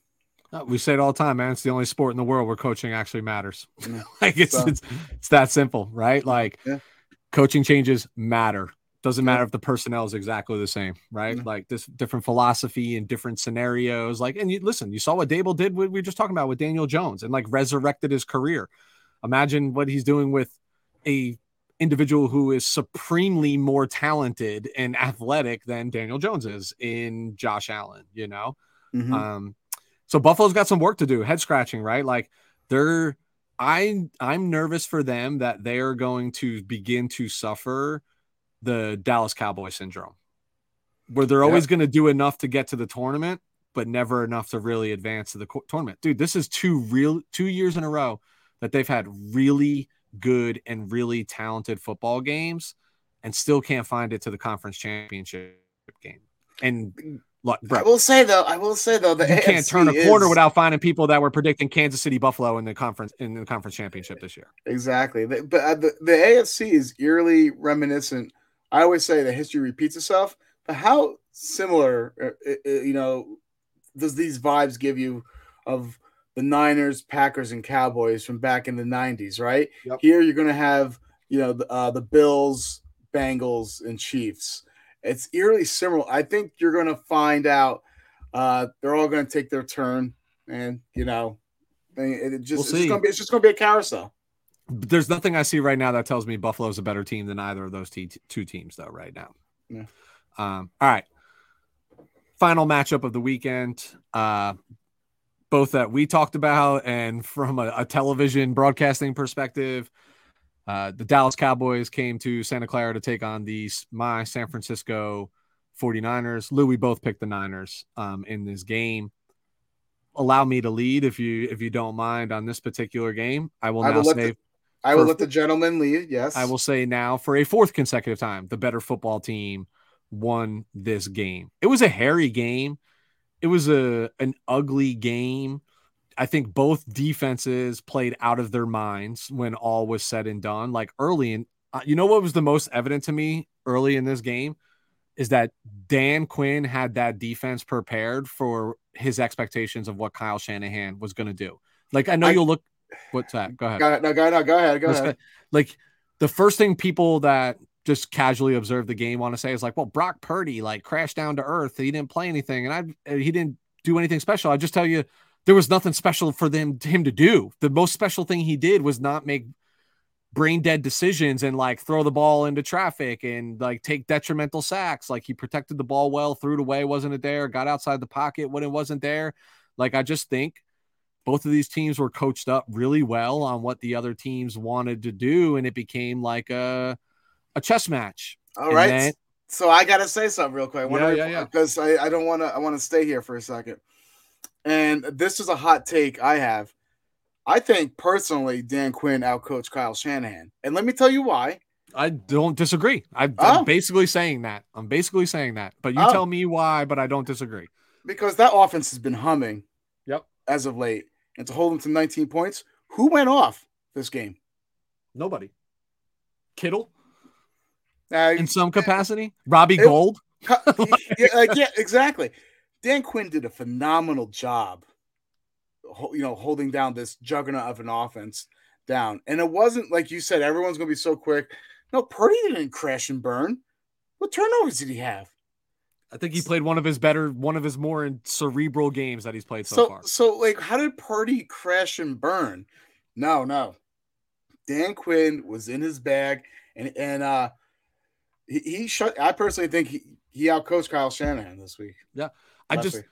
Uh, we say it all the time, man. It's the only sport in the world where coaching actually matters. like it's, so, it's it's that simple, right? Like yeah. Coaching changes matter. Doesn't matter if the personnel is exactly the same, right? Mm-hmm. Like this different philosophy and different scenarios. Like, and you listen, you saw what Daboll did. What we were just talking about with Daniel Jones and like resurrected his career. Imagine what he's doing with a individual who is supremely more talented and athletic than Daniel Jones is in Josh Allen. You know, mm-hmm. um, so Buffalo's got some work to do. Head scratching, right? Like they're. I I'm nervous for them that they are going to begin to suffer the Dallas Cowboy syndrome, where they're always going to do enough to get to the tournament, but never enough to really advance to the co- tournament. Dude, this is two real two years in a row that they've had really good and really talented football games and still can't find it to the conference championship game. And mm. Look, bro, I will say though, I will say though, that you AFC can't turn a is... corner without finding people that were predicting Kansas City Buffalo in the conference in the conference championship this year. Exactly, but uh, the, the AFC is eerily reminiscent I always say that history repeats itself, but how similar, uh, uh, you know, does these vibes give you of the Niners, Packers, and Cowboys from back in the '90s? Right yep. here, you're going to have you know the, uh, the Bills, Bengals, and Chiefs. It's eerily similar. I think you're going to find out uh, they're all going to take their turn, and you know, it just we'll it's just going to be a carousel there's nothing I see right now that tells me Buffalo's a better team than either of those t- two teams, though. Right now. Yeah. Um, all right. Final matchup of the weekend. Uh, both that we talked about, and from a, a television broadcasting perspective, uh, the Dallas Cowboys came to Santa Clara to take on the my San Francisco 49ers. Lou, we both picked the Niners um, in this game allow me to lead if you if you don't mind on this particular game. I will I now will say I will let the gentleman lead. Yes. I will say now for a fourth consecutive time, the better football team won this game. It was a hairy game. It was a an ugly game. I think both defenses played out of their minds when all was said and done. Like early in, uh, you know what was the most evident to me early in this game is that Dan Quinn had that defense prepared for his expectations of what Kyle Shanahan was going to do. Like I know I, you'll look What's that? Go ahead. Go ahead. No, go, no, go ahead. Go ahead. Like the first thing people that just casually observe the game want to say is like, well, Brock Purdy like crashed down to earth. He didn't play anything, and I he didn't do anything special. I just tell you, there was nothing special for them him to do. The most special thing he did was not make brain dead decisions and like throw the ball into traffic and like take detrimental sacks. Like he protected the ball well, threw it away, wasn't it there? Got outside the pocket when it wasn't there. Like I just think both of these teams were coached up really well on what the other teams wanted to do, and it became like a a chess match. All and right. Then, so I gotta say something real quick. Yeah, yeah, yeah. Because I, I don't want to. I want to stay here for a second. And this is a hot take I have. I think personally, Dan Quinn outcoached Kyle Shanahan, and let me tell you why. I don't disagree. I, am oh. basically saying that. I'm basically saying that. But you oh. tell me why. But I don't disagree. Because that offense has been humming. Yep. As of late, and to hold them to 19 points. Who went off this game? Nobody. Kittle? Uh, in some capacity? Robbie it, Gould? yeah, uh, yeah, exactly. Dan Quinn did a phenomenal job, you know, holding down this juggernaut of an offense down. And it wasn't like you said, everyone's going to be so quick. No, Purdy didn't crash and burn. What turnovers did he have? I think he played one of his better, one of his more cerebral games that he's played so, so far. So, like, how did Purdy crash and burn? No, no. Dan Quinn was in his bag, and and uh, he, he shut. I personally think he he outcoached Kyle Shanahan this week. Yeah, I just,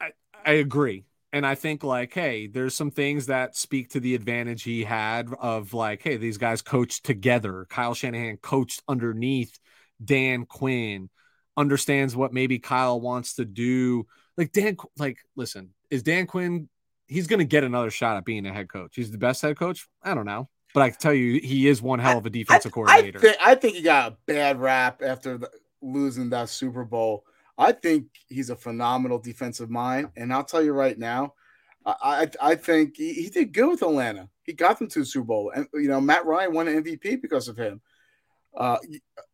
I I agree. And I think like, hey, there's some things that speak to the advantage he had of like, hey, these guys coached together. Kyle Shanahan coached underneath Dan Quinn, understands what maybe Kyle wants to do. Like Dan, like, listen, is Dan Quinn? He's going to get another shot at being a head coach. He's the best head coach. I don't know, but I can tell you, he is one hell of a defensive I, coordinator. I, th- I think he got a bad rap after the, losing that Super Bowl. I think he's a phenomenal defensive mind, and I'll tell you right now, I I, I think he, he, did good with Atlanta. He got them to the Super Bowl, and you know Matt Ryan won an MVP because of him. Uh,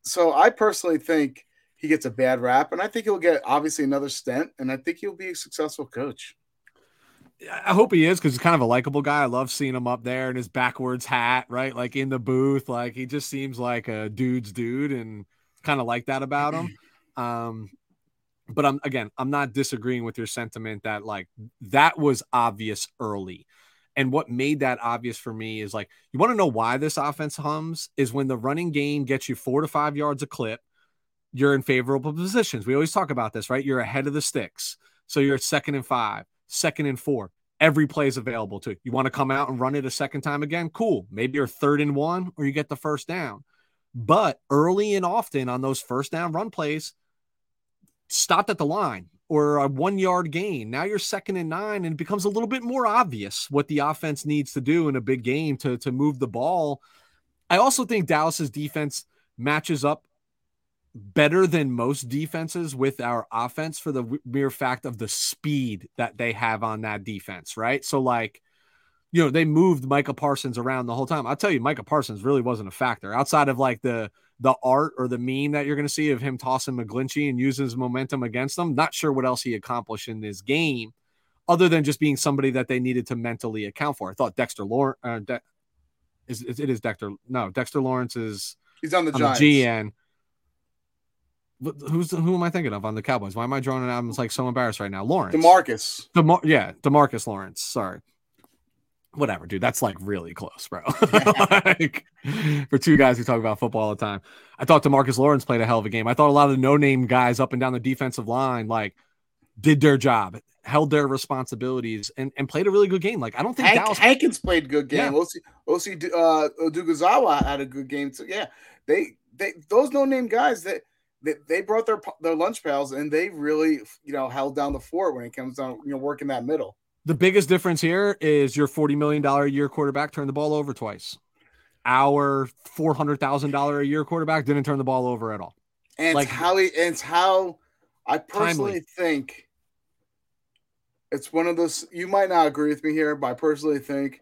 so I personally think he gets a bad rap, and I think he'll get obviously another stint, and I think he'll be a successful coach. I hope he is because he's kind of a likable guy. I love seeing him up there in his backwards hat, right? Like in the booth. Like he just seems like a dude's dude and kind of like that about him. Um, but I'm again, I'm not disagreeing with your sentiment that like that was obvious early. And what made that obvious for me is like, you want to know why this offense hums is when the running game gets you four to five yards a clip, you're in favorable positions. We always talk about this, right? You're ahead of the sticks. So you're second and five, second and four. Every play is available to you. You want to come out and run it a second time again? Cool. Maybe you're third and one or you get the first down. But early and often on those first down run plays, stopped at the line or a one yard gain. Now you're second and nine, and it becomes a little bit more obvious what the offense needs to do in a big game to, to move the ball. I also think Dallas's defense matches up better than most defenses with our offense for the mere fact of the speed that they have on that defense, right? So, like, you know, they moved Micah Parsons around the whole time. I'll tell you, Micah Parsons really wasn't a factor outside of like the the art or the meme that you're going to see of him tossing McGlinchey and using his momentum against them. Not sure what else he accomplished in this game, other than just being somebody that they needed to mentally account for. I thought Dexter Lawrence uh, De- is it is Dexter. No, Dexter Lawrence is he's on the, on Giants. the GN. Who's who am I thinking of on the Cowboys? Why am I drawing it out? I'm like so embarrassed right now. Lawrence, Demarcus, Demar- yeah, Demarcus Lawrence. Sorry, whatever, dude. That's like really close, bro. like, for two guys who talk about football all the time, I thought Demarcus Lawrence played a hell of a game. I thought a lot of the no-name guys up and down the defensive line like did their job, held their responsibilities, and, and played a really good game. Like I don't think Hank, Dallas Hankins played good game. Yeah. Osi uh, Odighizuwa had a good game too. Yeah, they they those no-name guys that. They, they brought their their lunch pails and they really you know held down the fort when it comes down you know working that middle. The biggest difference here is your $40 million a year quarterback turned the ball over twice. Our $400,000 a year quarterback didn't turn the ball over at all. And Like- it's how he, and it's how I personally Timely. think it's one of those. You might not agree with me here, but I personally think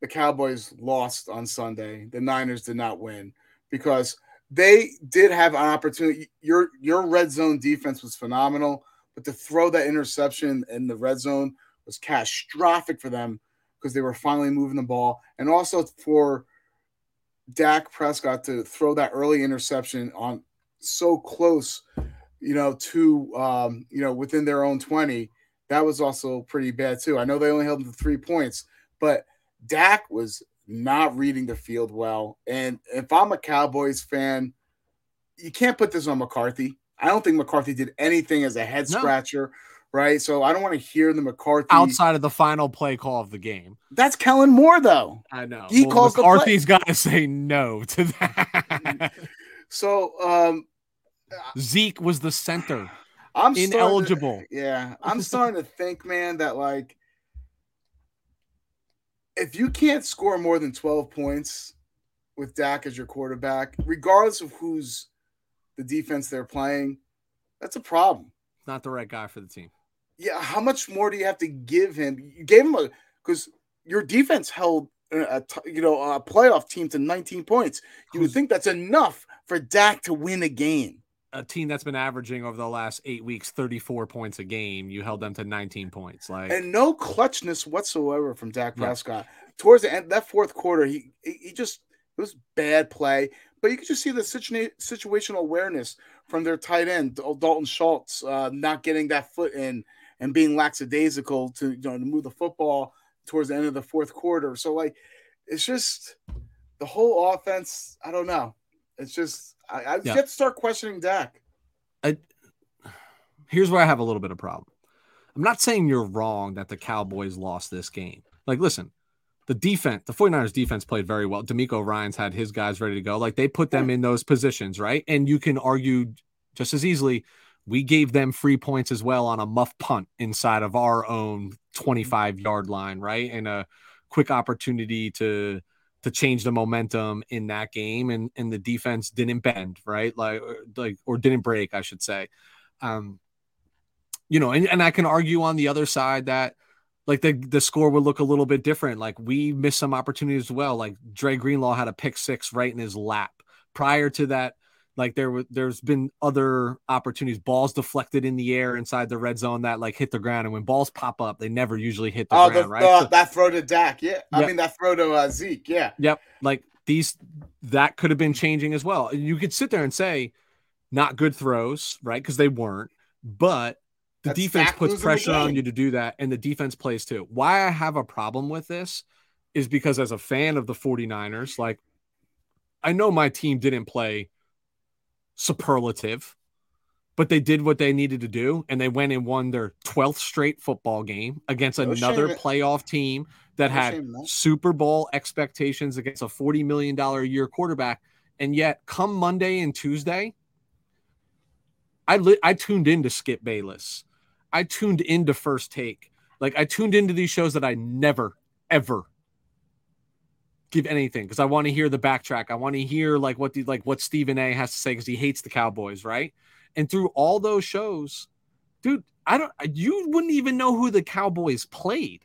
the Cowboys lost on Sunday. The Niners did not win because they did have an opportunity. Your your red zone defense was phenomenal, but to throw that interception in the red zone was catastrophic for them because they were finally moving the ball, and also for Dak Prescott to throw that early interception on so close, you know, to um, you know within their own twenty. That was also pretty bad too. I know they only held them to three points, but Dak was not reading the field well. And if I'm a Cowboys fan, you can't put this on McCarthy. I don't think McCarthy did anything as a head No. Right? So I don't want to hear the McCarthy. Outside of the final play call of the game. That's Kellen Moore, though. I know. He calls the play. McCarthy's got to say no to that. So um, Zeke was the center. I'm starting to- Ineligible. yeah, I'm starting to think, man, that like if you can't score more than 12 points with Dak as your quarterback, regardless of who's the defense they're playing, that's a problem. Not the right guy for the team. Yeah, how much more do you have to give him? You gave him a because your defense held a, you know a playoff team to 19 points. You would think that's enough for Dak to win a game. A team that's been averaging over the last eight weeks 34 points a game. You held them to 19 points. Like and no clutchness whatsoever from Dak Yeah. Prescott. Towards the end, that fourth quarter, he he he just it was bad play, but you could just see the situa- situational awareness from their tight end Dalton Schultz uh, not getting that foot in and being lackadaisical to you know to move the football towards the end of the fourth quarter. So like, it's just the whole offense. I don't know. It's just I, I Yeah. get to start questioning Dak. I, here's where I have a little bit of problem. I'm not saying you're wrong that the Cowboys lost this game. Like, listen, the defense, the 49ers defense played very well. DeMeco Ryans had his guys ready to go. Like they put them in those positions, right? And you can argue just as easily, we gave them free points as well on a muff punt inside of our own 25 yard line, right? And a quick opportunity to to change the momentum in that game and and the defense didn't bend, right? Like like or didn't break, I should say. Um you know, and, and I can argue on the other side that like the the score would look a little bit different. Like we missed some opportunities as well. Like Dre Greenlaw had a pick six right in his lap. Prior to that, like there was there's been other opportunities, balls deflected in the air inside the red zone that like hit the ground. And when balls pop up, they never usually hit the oh, ground, the, right? The, So- that throw to Dak, yeah. I mean that throw to uh, Zeke, yeah. Yep. Like these, that could have been changing as well. You could sit there and say, not good throws, right? Because they weren't, but the That's defense puts pressure on you to do that, and the defense plays too. Why I have a problem with this is because as a fan of the 49ers, like I know my team didn't play superlative, but they did what they needed to do, and they went and won their 12th straight football game against No another shame. playoff team that No had shame. Super Bowl expectations against a $40 million a year quarterback. And yet, come Monday and Tuesday, I li- I tuned into Skip Bayless. I tuned into First Take. Like I tuned into these shows that I never ever give anything because I want to hear the backtrack. I want to hear like what the like what Stephen A has to say because he hates the Cowboys, right? And through all those shows, dude, I don't you wouldn't even know who the Cowboys played.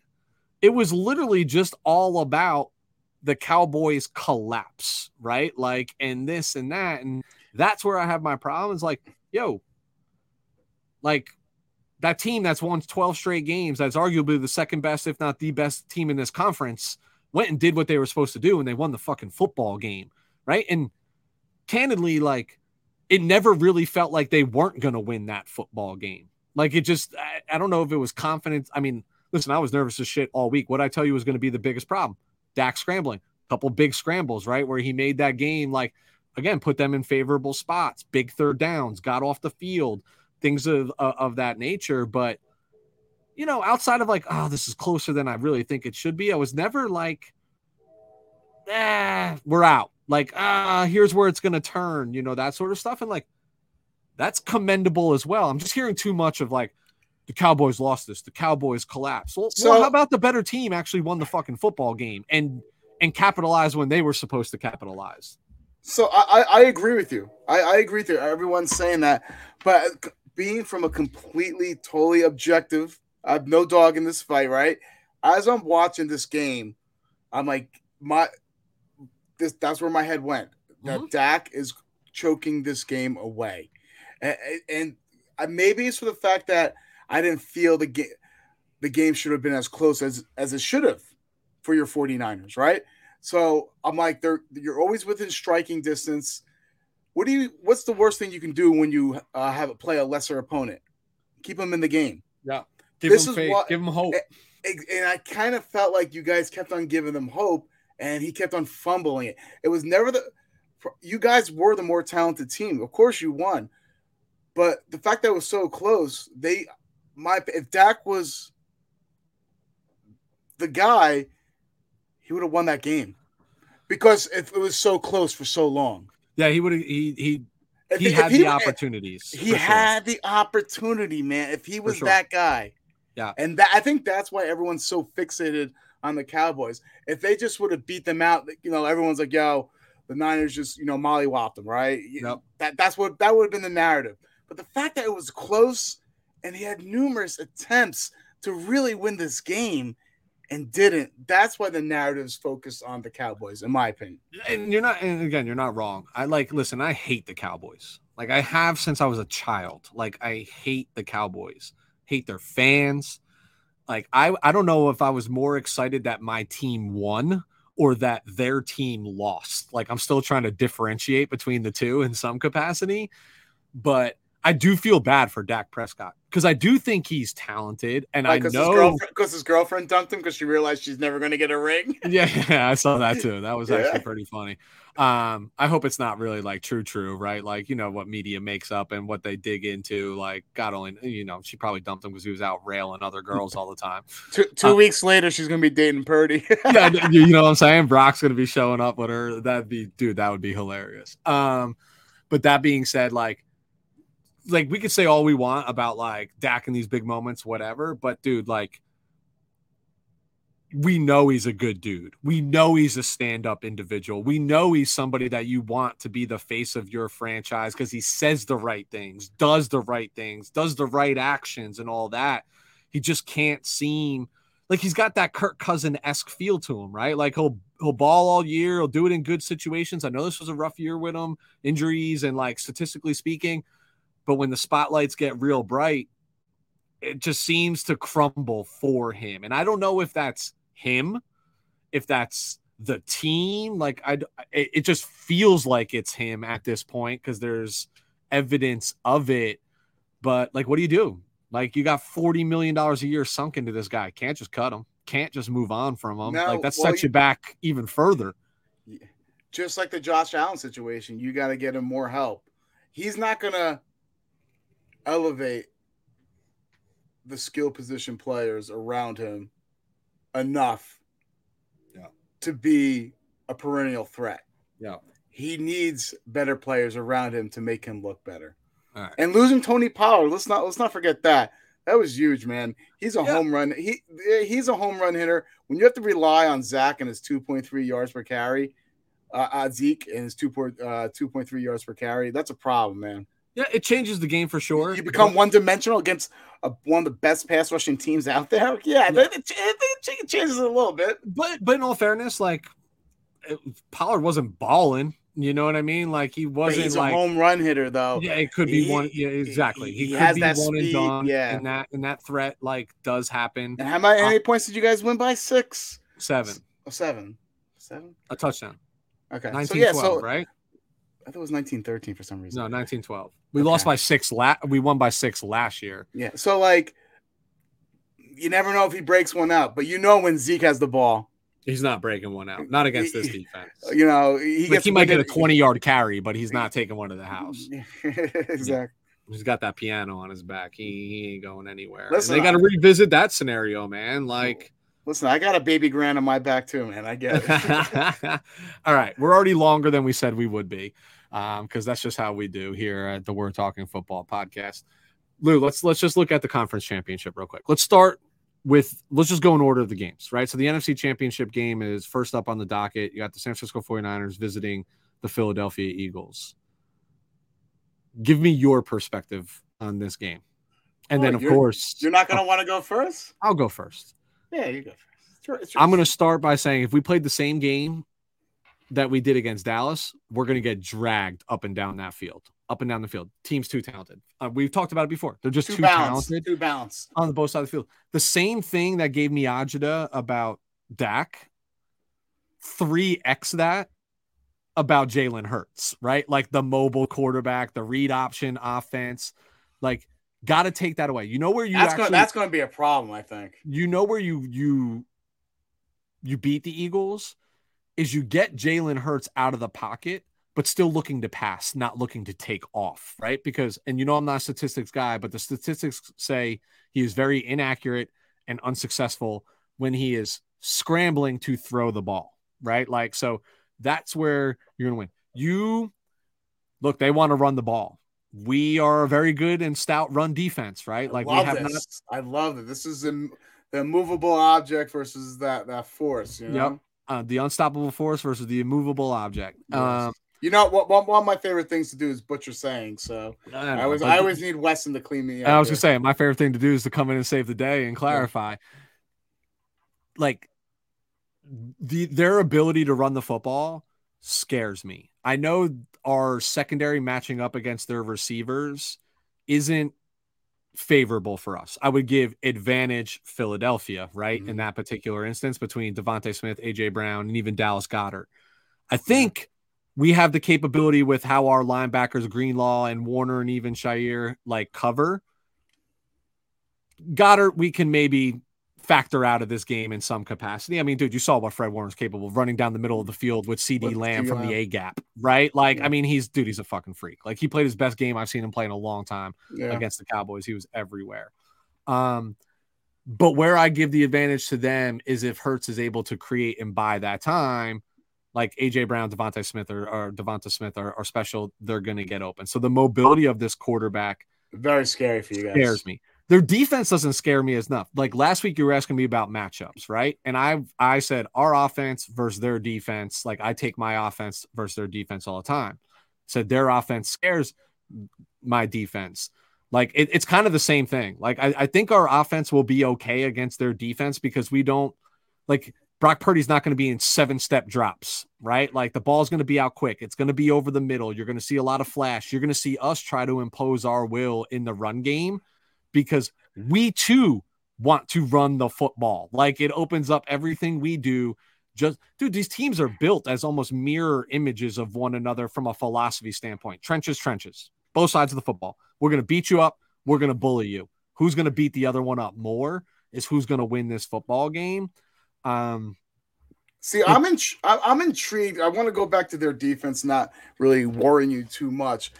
It was literally just all about the Cowboys collapse, right? Like and this and that. And that's where I have my problems like, yo, like that team that's won 12 straight games, that's arguably the second best, if not the best team in this conference, went and did what they were supposed to do and they won the fucking football game. Right. And candidly, like it never really felt like they weren't going to win that football game. Like it just, I, I don't know if it was confidence. I mean, listen, I was nervous as shit all week. What I tell you was going to be the biggest problem Dak scrambling, a couple big scrambles, right? Where he made that game, like, again, put them in favorable spots, big third downs, got off the field, things of, of that nature. But, you know, outside of like, oh, this is closer than I really think it should be, I was never like, ah, we're out. Like, ah, here's where it's going to turn, you know, that sort of stuff. And like, that's commendable as well. I'm just hearing too much of like, the Cowboys lost this, the Cowboys collapsed. Well, So- well, how about the better team actually won the fucking football game and and capitalized when they were supposed to capitalize? So I, I, I agree with you. I, I agree with you. Everyone's saying that, but being from a completely, totally objective, I have no dog in this fight, right? As I'm watching this game, I'm like, my this that's where my head went. That Mhm. Dak is choking this game away, and, and maybe it's for the fact that I didn't feel the game. The game should have been as close as as it should have for your 49ers, right? So I'm like, they're you're always within striking distance. What do you? What's the worst thing you can do when you uh, have a play a lesser opponent? Keep them in the game. Yeah. Give This them is faith, what- give them hope. And I kind of felt like you guys kept on giving them hope, and he kept on fumbling it. It was never the. You guys were the more talented team. Of course, you won, but the fact that it was so close, they, my if Dak was the guy, he would have won that game because if it was so close for so long. Yeah, he would have he he If he had the eh, opportunities. He sure. had the opportunity, man. If he was sure. that guy, Yeah. and that I think that's why everyone's so fixated on the Cowboys. If they just would have beat them out, you know, everyone's like, "Yo, the Niners just you know mollywopped them," right? You- Yep. That that's what that would have been the narrative. But the fact that it was close and he had numerous attempts to really win this game and didn't, that's why the narrative's focused on the Cowboys, in my opinion. and you're not and again you're not wrong i like listen i hate the cowboys like i have since i was a child like i hate the cowboys hate their fans. Like i i don't know if i was more excited that my team won or that their team lost. Like i'm still trying to differentiate between the two in some capacity but I do feel bad for Dak Prescott because I do think he's talented, and Like, I 'cause know. because his, girlfriend dumped him because she realized she's never going to get a ring. Yeah, yeah, I saw that too. That was Yeah. actually pretty funny. Um, I hope it's not really like true, true, right? Like you know what media makes up and what they dig into. Like God only, you know, she probably dumped him because he was out railing other girls all the time. Two, two Uh, weeks later, she's going to be dating Purdy. yeah, you know what I'm saying? Brock's gonna be showing up with her. That'd be, dude, that would be hilarious. Um, but that being said, like, like we could say all we want about like Dak in these big moments, whatever. But dude, like, we know he's a good dude. We know he's a stand-up individual. We know he's somebody that you want to be the face of your franchise because he says the right things, does the right things, does the right actions, and all that. He just can't seem like he's got that Kirk Cousin esque feel to him, right? Like he'll he'll ball all year, he'll do it in good situations. I know this was a rough year with him, injuries and like statistically speaking, but when the spotlights get real bright, it just seems to crumble for him. And I don't know if that's him, if that's the team. Like I, it it just feels like it's him at this point because there's evidence of it. But like, what do you do? Like you got forty million dollars a year sunk into this guy. Can't just cut him. Can't just move on from him. No, like that well, sets you- you back even further. Just like the Josh Allen situation, you got to get him more help. He's not going to elevate the skill position players around him enough Yeah. to be a perennial threat. Yeah. He needs better players around him to make him look better. Right. And losing Tony Pollard, let's not let's not forget that. That was huge, man. He's a Yeah. home run. He he's a home run hitter. When you have to rely on Zach and his 2.3 yards per carry, uh, uh Zeke and his 2. Uh, 2.3 yards per carry, that's a problem, man. Yeah, it changes the game for sure. You become one dimensional against a, one of the best pass rushing teams out there. Yeah, Yeah. It, it, it changes it a little bit. but but in all fairness, like Pollard wasn't balling. You know what I mean? Like he wasn't he's like a home run hitter, though. yeah, it could be He- one. Yeah, exactly. He, he could has be that one speed, and done. yeah. and that and that threat like does happen. And how many, how Uh, many points did you guys win by? Six, Seven, oh, seven, seven. a touchdown. Okay, so Nineteen yeah, twelve, so right? I thought it was nineteen thirteen for some reason. No, nineteen twelve. We lost by six. La- we won by six last year. Yeah. So like you never know if he breaks one out, but you know when Zeke has the ball, He's not breaking one out. Not against this defense. you know, he Like, gets he might get a 20 yard carry, but he's not taking one to the house. exactly. He's got that piano on his back. He, he ain't going anywhere. They got to revisit that scenario, man. Like, Listen, I got a baby grand on my back too, man. I get it. all right, we're already longer than we said we would be, um, because that's just how we do here at the We're Talking Football podcast. Lou, let's let's just look at the conference championship real quick. Let's start with let's just go in order of the games, right? So the NFC championship game is first up on the docket. You got the San Francisco 49ers visiting the Philadelphia Eagles. Give me your perspective on this game. And Oh, then of course You're not gonna want to go first? I'll go first. Yeah, you go first. It's your- I'm going to start by saying if we played the same game that we did against Dallas, we're going to get dragged up and down that field, up and down the field. Team's too talented. Uh, we've talked about it before. They're just too too, balanced. talented Too balanced. on the both sides of the field. The same thing that gave me agita about Dak, 3x that about Jalen Hurts, right? Like the mobile quarterback, the read option offense. Like, got to take that away. You know where you That's actually gonna that's gonna be a problem, I think. you know where you you you beat the Eagles is you get Jalen Hurts out of the pocket, but still looking to pass, not looking to take off, right? Because and you know I'm not a statistics guy, but the statistics say he is very inaccurate and unsuccessful when he is scrambling to throw the ball, right? Like so that's where you're gonna win. You look, they want to run the ball. We are a very good and stout run defense, right? Like I we love have not this. I love it. This is the the movable object versus that that force. You know. Yep. uh, the unstoppable force versus the immovable object. Yes. Um, You know what? One, one of my favorite things to do is butcher saying. So I, I know, always but- I always need Weston to clean me up. I was there. gonna say my favorite thing to do is to come in and save the day and clarify. Like the their ability to run the football scares me. I know our secondary matching up against their receivers isn't favorable for us. I would give advantage Philadelphia, right? In Mhm. that particular instance between DeVonta Smith, AJ Brown, and even Dallas Goedert. I think we have the capability with how our linebackers Greenlaw and Warner and even Shire like cover. Goedert, we can maybe factor out of this game in some capacity. I mean, dude, you saw what Fred Warner's capable of running down the middle of the field with CeeDee with Lamb from the A gap, right? Like, yeah. I mean, he's dude, he's a fucking freak. Like, he played his best game I've seen him play in a long time yeah. against the Cowboys. He was everywhere. Um, but where I give the advantage to them is if Hurts is able to create and buy that time, like AJ Brown, DeVonta Smith, or, or DeVonta Smith are, are special, they're going to get open. So the mobility of this quarterback very scary for you guys. Scares me. Their defense doesn't scare me enough. Like last week, you were asking me about matchups, right? And I I said our offense versus their defense. Like I take my offense versus their defense all the time. Said their offense scares my defense. Like it, it's kind of the same thing. Like I, I think our offense will be okay against their defense because we don't like Brock Purdy's not going to be in seven step drops, right? Like the ball's going to be out quick. It's going to be over the middle. You're going to see a lot of flash. You're going to see us try to impose our will in the run game because we too want to run the football. Like it opens up everything we do. Just dude, these teams are built as almost mirror images of one another from a philosophy standpoint. Trenches, trenches, both sides of the football. We're going to beat you up. We're going to bully you. Who's going to beat the other one up more is who's going to win this football game. Um, See, I'm in, I'm intrigued. I want to go back to their defense, not really worrying you too much,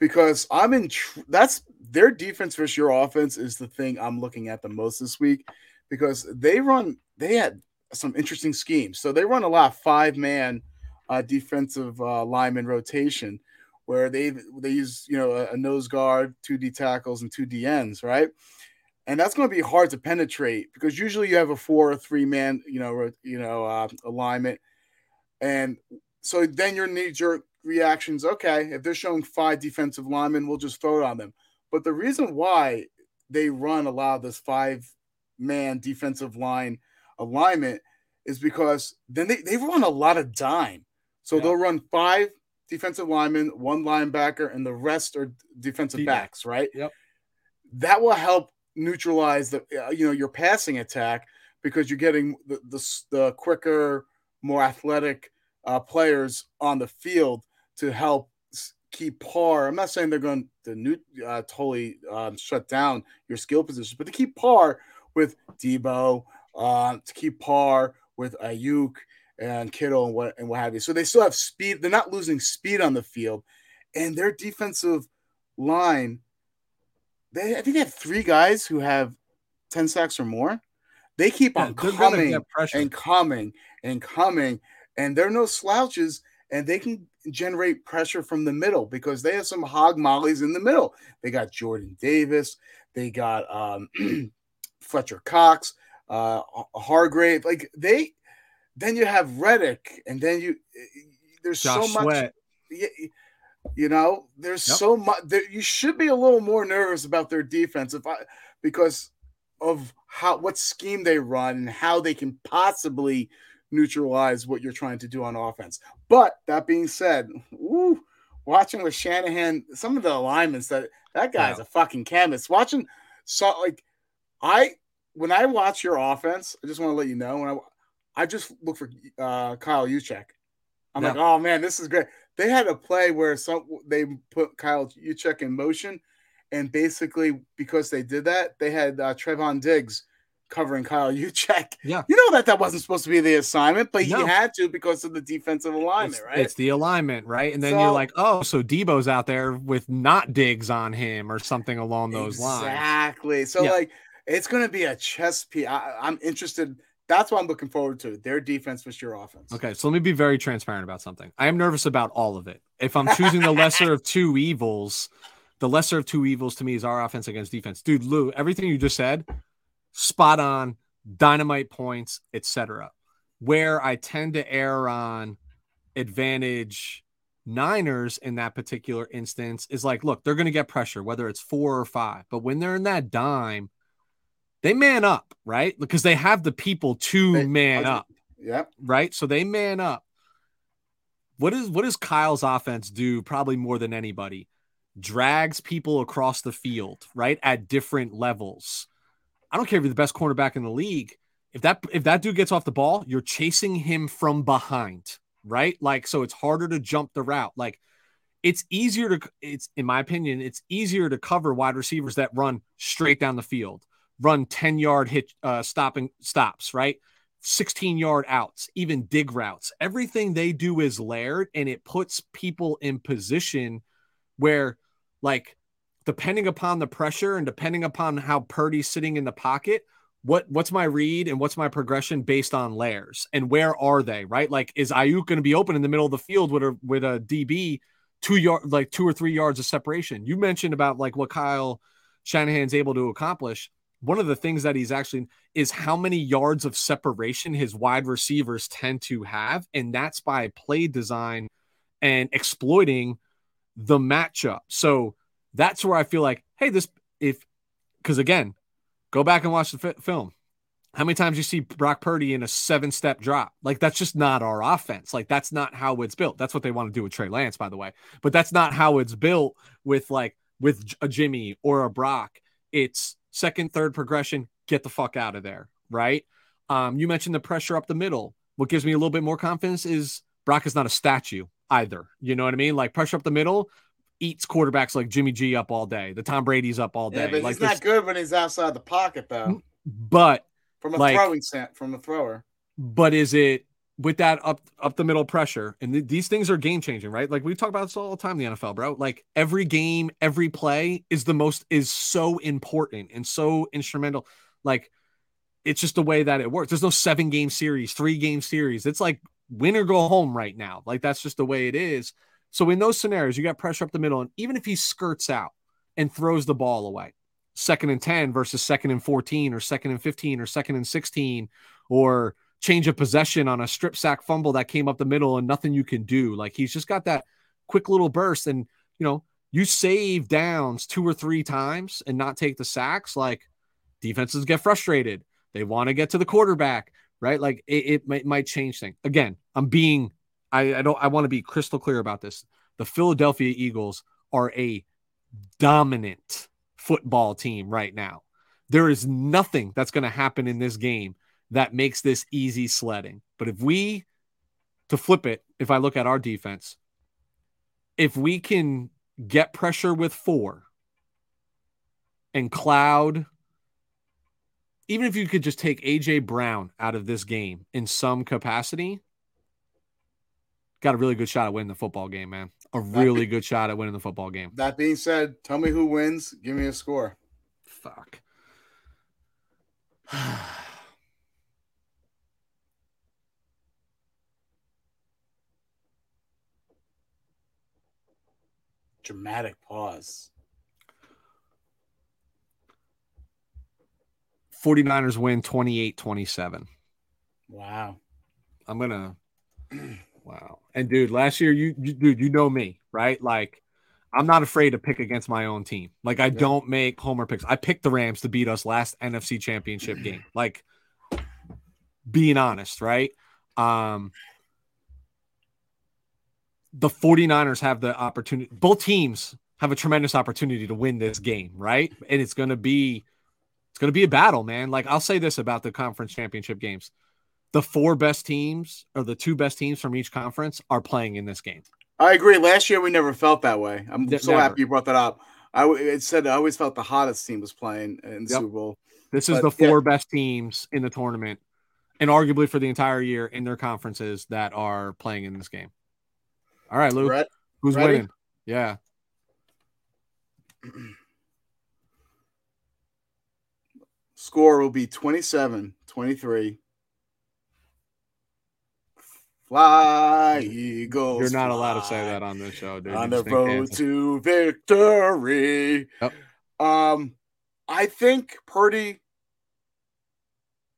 because I'm in. That's their defense versus your offense is the thing I'm looking at the most this week, because they run. They had some interesting schemes. So they run a lot of five man uh, defensive uh, lineman rotation, where they they use you know a, a nose guard, two D tackles, and two D ends, right? And that's going to be hard to penetrate because usually you have a four or three man, you know, you know, uh, alignment, and so then your knee jerk reactions. Okay, if they're showing five defensive linemen, we'll just throw it on them. But the reason why they run a lot of this five man defensive line alignment is because then they, they run a lot of dime. So yeah. they'll run five defensive linemen, one linebacker, and the rest are defensive backs, right? Yep. That will help neutralize the uh, you know your passing attack because you're getting the the, the quicker, more athletic uh, players on the field to help keep par. I'm not saying they're going to new, uh, totally um, shut down your skill positions, but to keep par with Deebo, uh, to keep par with Aiyuk and Kittle and what and what have you. So they still have speed. They're not losing speed on the field, and their defensive line. They I think they have three guys who have ten sacks or more. They keep yeah, on coming and coming and coming, and they're no slouches, and they can generate pressure from the middle because they have some hog mollies in the middle. They got Jordan Davis, they got um, Fletcher Cox, uh, Hargrave. Like they then you have Reddick, and then you there's Josh so much. Sweat. You, you know, there's yep. so much. There, you should be a little more nervous about their defense if I because of how what scheme they run and how they can possibly neutralize what you're trying to do on offense. But that being said, woo, watching with Shanahan, some of the alignments that that guy's yeah. a fucking canvas. Watching so like I when I watch your offense, I just want to let you know when I I just look for uh, Kyle Juszczyk. I'm like, oh man, this is great. They had a play where some they put Kyle Juszczyk in motion, and basically because they did that, they had uh, Trevon Diggs covering Kyle Juszczyk. Yeah, you know that that wasn't supposed to be the assignment, but no. he had to because of the defensive alignment, it's, right? It's the alignment, right? And then so, you're like, oh, so Deebo's out there with not Diggs on him or something along those exactly. lines. Exactly. So yeah. like, it's going to be a chess piece. I, I'm interested that's what I'm looking forward to. Their defense versus your offense. Okay, so let me be very transparent about something. I am nervous about all of it. If I'm choosing the lesser of two evils, the lesser of two evils to me is our offense against defense. Dude, Lou, everything you just said, spot on, dynamite points, etc. Where I tend to err on advantage Niners in that particular instance is like, look, they're going to get pressure, whether it's four or five. But when they're in that dime, they man up, right? Because they have the people to they, man up. Yep. Right. So they man up. What is what does Kyle's offense do probably more than anybody? Drags people across the field, right? At different levels. I don't care if you're the best cornerback in the league. If that if that dude gets off the ball, you're chasing him from behind. right? Like, so it's harder to jump the route. Like, it's easier to, it's in my opinion, it's easier to cover wide receivers that run straight down the field, run 10 yard hit, uh, stopping stops, right? 16 yard outs, even dig routes. Everything they do is layered and it puts people in position where, like, depending upon the pressure and depending upon how Purdy's sitting in the pocket, what what's my read and what's my progression based on layers and where are they right? Like is Aiyuk going to be open in the middle of the field with a with a DB two yard like two or three yards of separation? You mentioned about like what Kyle Shanahan's able to accomplish. One of the things that he's actually is how many yards of separation his wide receivers tend to have and that's by play design and exploiting the matchup. So that's where I feel like hey this if because again Go back and watch the fi- film. How many times you see Brock Purdy in a seven step drop? Like that's just not our offense. Like that's not how it's built. That's what they want to do with Trey Lance, by the way. But that's not how it's built with like with a Jimmy or a Brock. It's second, third progression. Get the fuck out of there, right? Um, you mentioned the pressure up the middle. What gives me a little bit more confidence is Brock is not a statue either. You know what I mean? Like pressure up the middle eats quarterbacks like Jimmy G up all day. The Tom Brady's up all day. Yeah, but like he's not good when he's outside the pocket though. But from a like, throwing set from a thrower. But is it with that up up the middle pressure? And th- these things are game changing, right? Like we talk about this all the time in the NFL, bro. Like every game, every play is the most is so important and so instrumental. Like it's just the way that it works. There's no seven game series, three game series. It's like win or go home right now. Like that's just the way it is. So in those scenarios, you got pressure up the middle, and even if he skirts out and throws the ball away, second and 10 versus second and 14 or second and 15 or second and 16 or change of possession on a strip sack fumble that came up the middle and nothing you can do. Like he's just got that quick little burst. And, you know, you save downs two or three times and not take the sacks. Like defenses get frustrated. They want to get to the quarterback, right? Like it, it might, might change things. Again, I'm being I, I don't I want to be crystal clear about this. The Philadelphia Eagles are a dominant football team right now. There is nothing that's going to happen in this game that makes this easy sledding. But if we to flip it, if I look at our defense, if we can get pressure with four and cloud even if you could just take AJ Brown out of this game in some capacity, got a really good shot at winning the football game, man. A really good shot at winning the football game. That being said, tell me who wins. Give me a score. Fuck. Dramatic pause. 49ers win 28 27. Wow. I'm going to. Wow. And dude, last year you, you, dude, you know me, right? Like I'm not afraid to pick against my own team. Like I yeah. don't make homer picks. I picked the Rams to beat us last NFC championship game. Like being honest, right? Um the 49ers have the opportunity both teams have a tremendous opportunity to win this game, right? And it's going to be it's going to be a battle, man. Like I'll say this about the conference championship games the four best teams or the two best teams from each conference are playing in this game. I agree. Last year we never felt that way. I'm so happy you brought that up. I it said I always felt the hottest team was playing in the yep. Super Bowl. This is the four yeah. best teams in the tournament, and arguably for the entire year in their conferences that are playing in this game. All right, Lou. Red, who's ready? winning? Yeah. Score will be 27 23 Fly, Eagles. You're not fly. allowed to say that on this show, dude. On the road to victory. Yep. Um, I think Purdy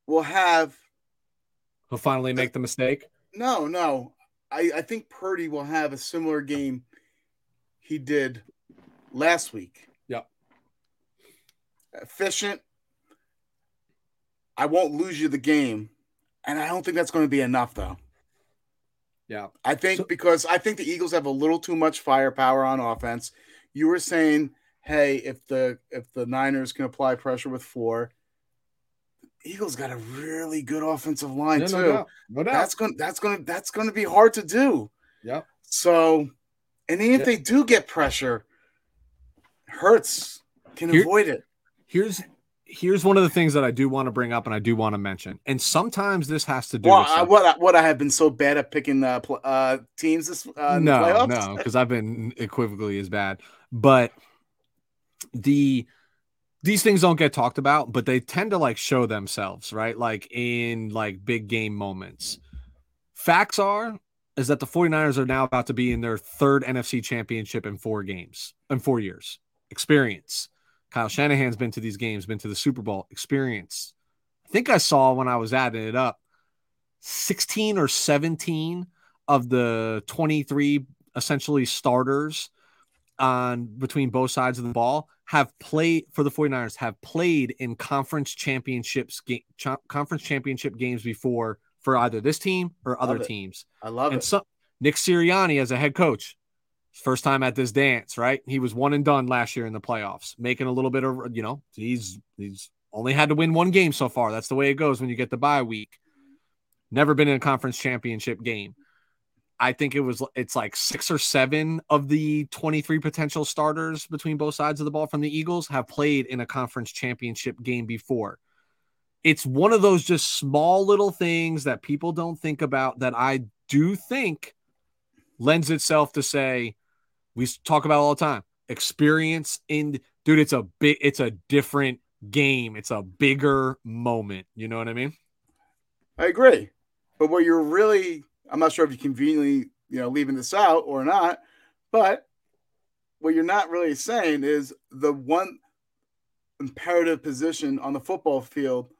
will have. He'll finally make the mistake. No, no. I, I think Purdy will have a similar game he did last week. Yep. Efficient. I won't lose you the game. And I don't think that's going to be enough, though. Yeah. I think so, because I think the Eagles have a little too much firepower on offense. You were saying, hey, if the if the Niners can apply pressure with four, Eagles got a really good offensive line Yeah, too. no doubt. No doubt. That's gonna that's gonna that's gonna be hard to do. Yep. So, and even Yeah. if they do get pressure, Hurts can Here- avoid it. Here's here's one of the things that I do want to bring up and I do want to mention. And sometimes this has to do Well, with I, what I, what I have been so bad at picking uh, pl- uh teams this uh, the no, no, because I've been equivocally as bad. But the these things don't get talked about, but they tend to like show themselves, right? Like in like big game moments. Facts are is that the 49ers are now about to be in their third NFC championship in four games, in four years. Experience. Kyle Shanahan's been to these games, been to the Super Bowl. Experience. I think I saw when I was adding it up 16 or 17 of the 23 essentially starters on between both sides of the ball have played for the 49ers have played in conference championships game cha- conference championship games before for either this team or other teams. I love And it. so Nick Sirianni as a head coach, first time at this dance, right? He was one and done last year in the playoffs, making a little bit of, you know, he's he's only had to win one game so far. That's the way it goes when you get the bye week. Never been in a conference championship game. I think it was it's like six or seven of the 23 potential starters between both sides of the ball from the Eagles have played in a conference championship game before. It's one of those just small little things that people don't think about that I do think lends itself to say we talk about all the time experience in dude it's a big it's a different game it's a bigger moment you know what i mean I agree. But what you're really, I'm not sure if you conveniently, you know, leaving this out or not, but what you're not really saying is the one imperative position on the football field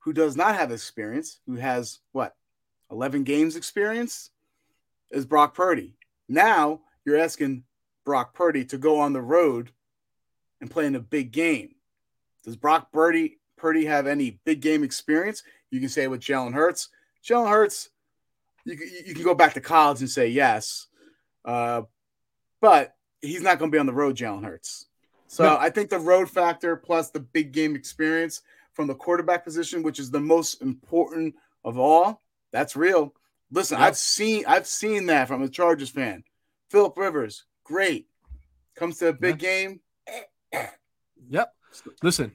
who does not have experience, who has what, 11 games experience, is Brock Purdy. Now you're asking Brock Purdy to go on the road and play in a big game. Does Brock Purdy Purdy have any big game experience? You can say with Jalen Hurts. Jalen Hurts, you can, you can go back to college and say yes, uh, but he's not going to be on the road. Jalen Hurts. So No. I think the road factor plus the big game experience from the quarterback position, which is the most important of all, that's real. Listen. I've seen I've seen that from a Chargers fan. Philip Rivers, great. Comes to a big game. yep. Listen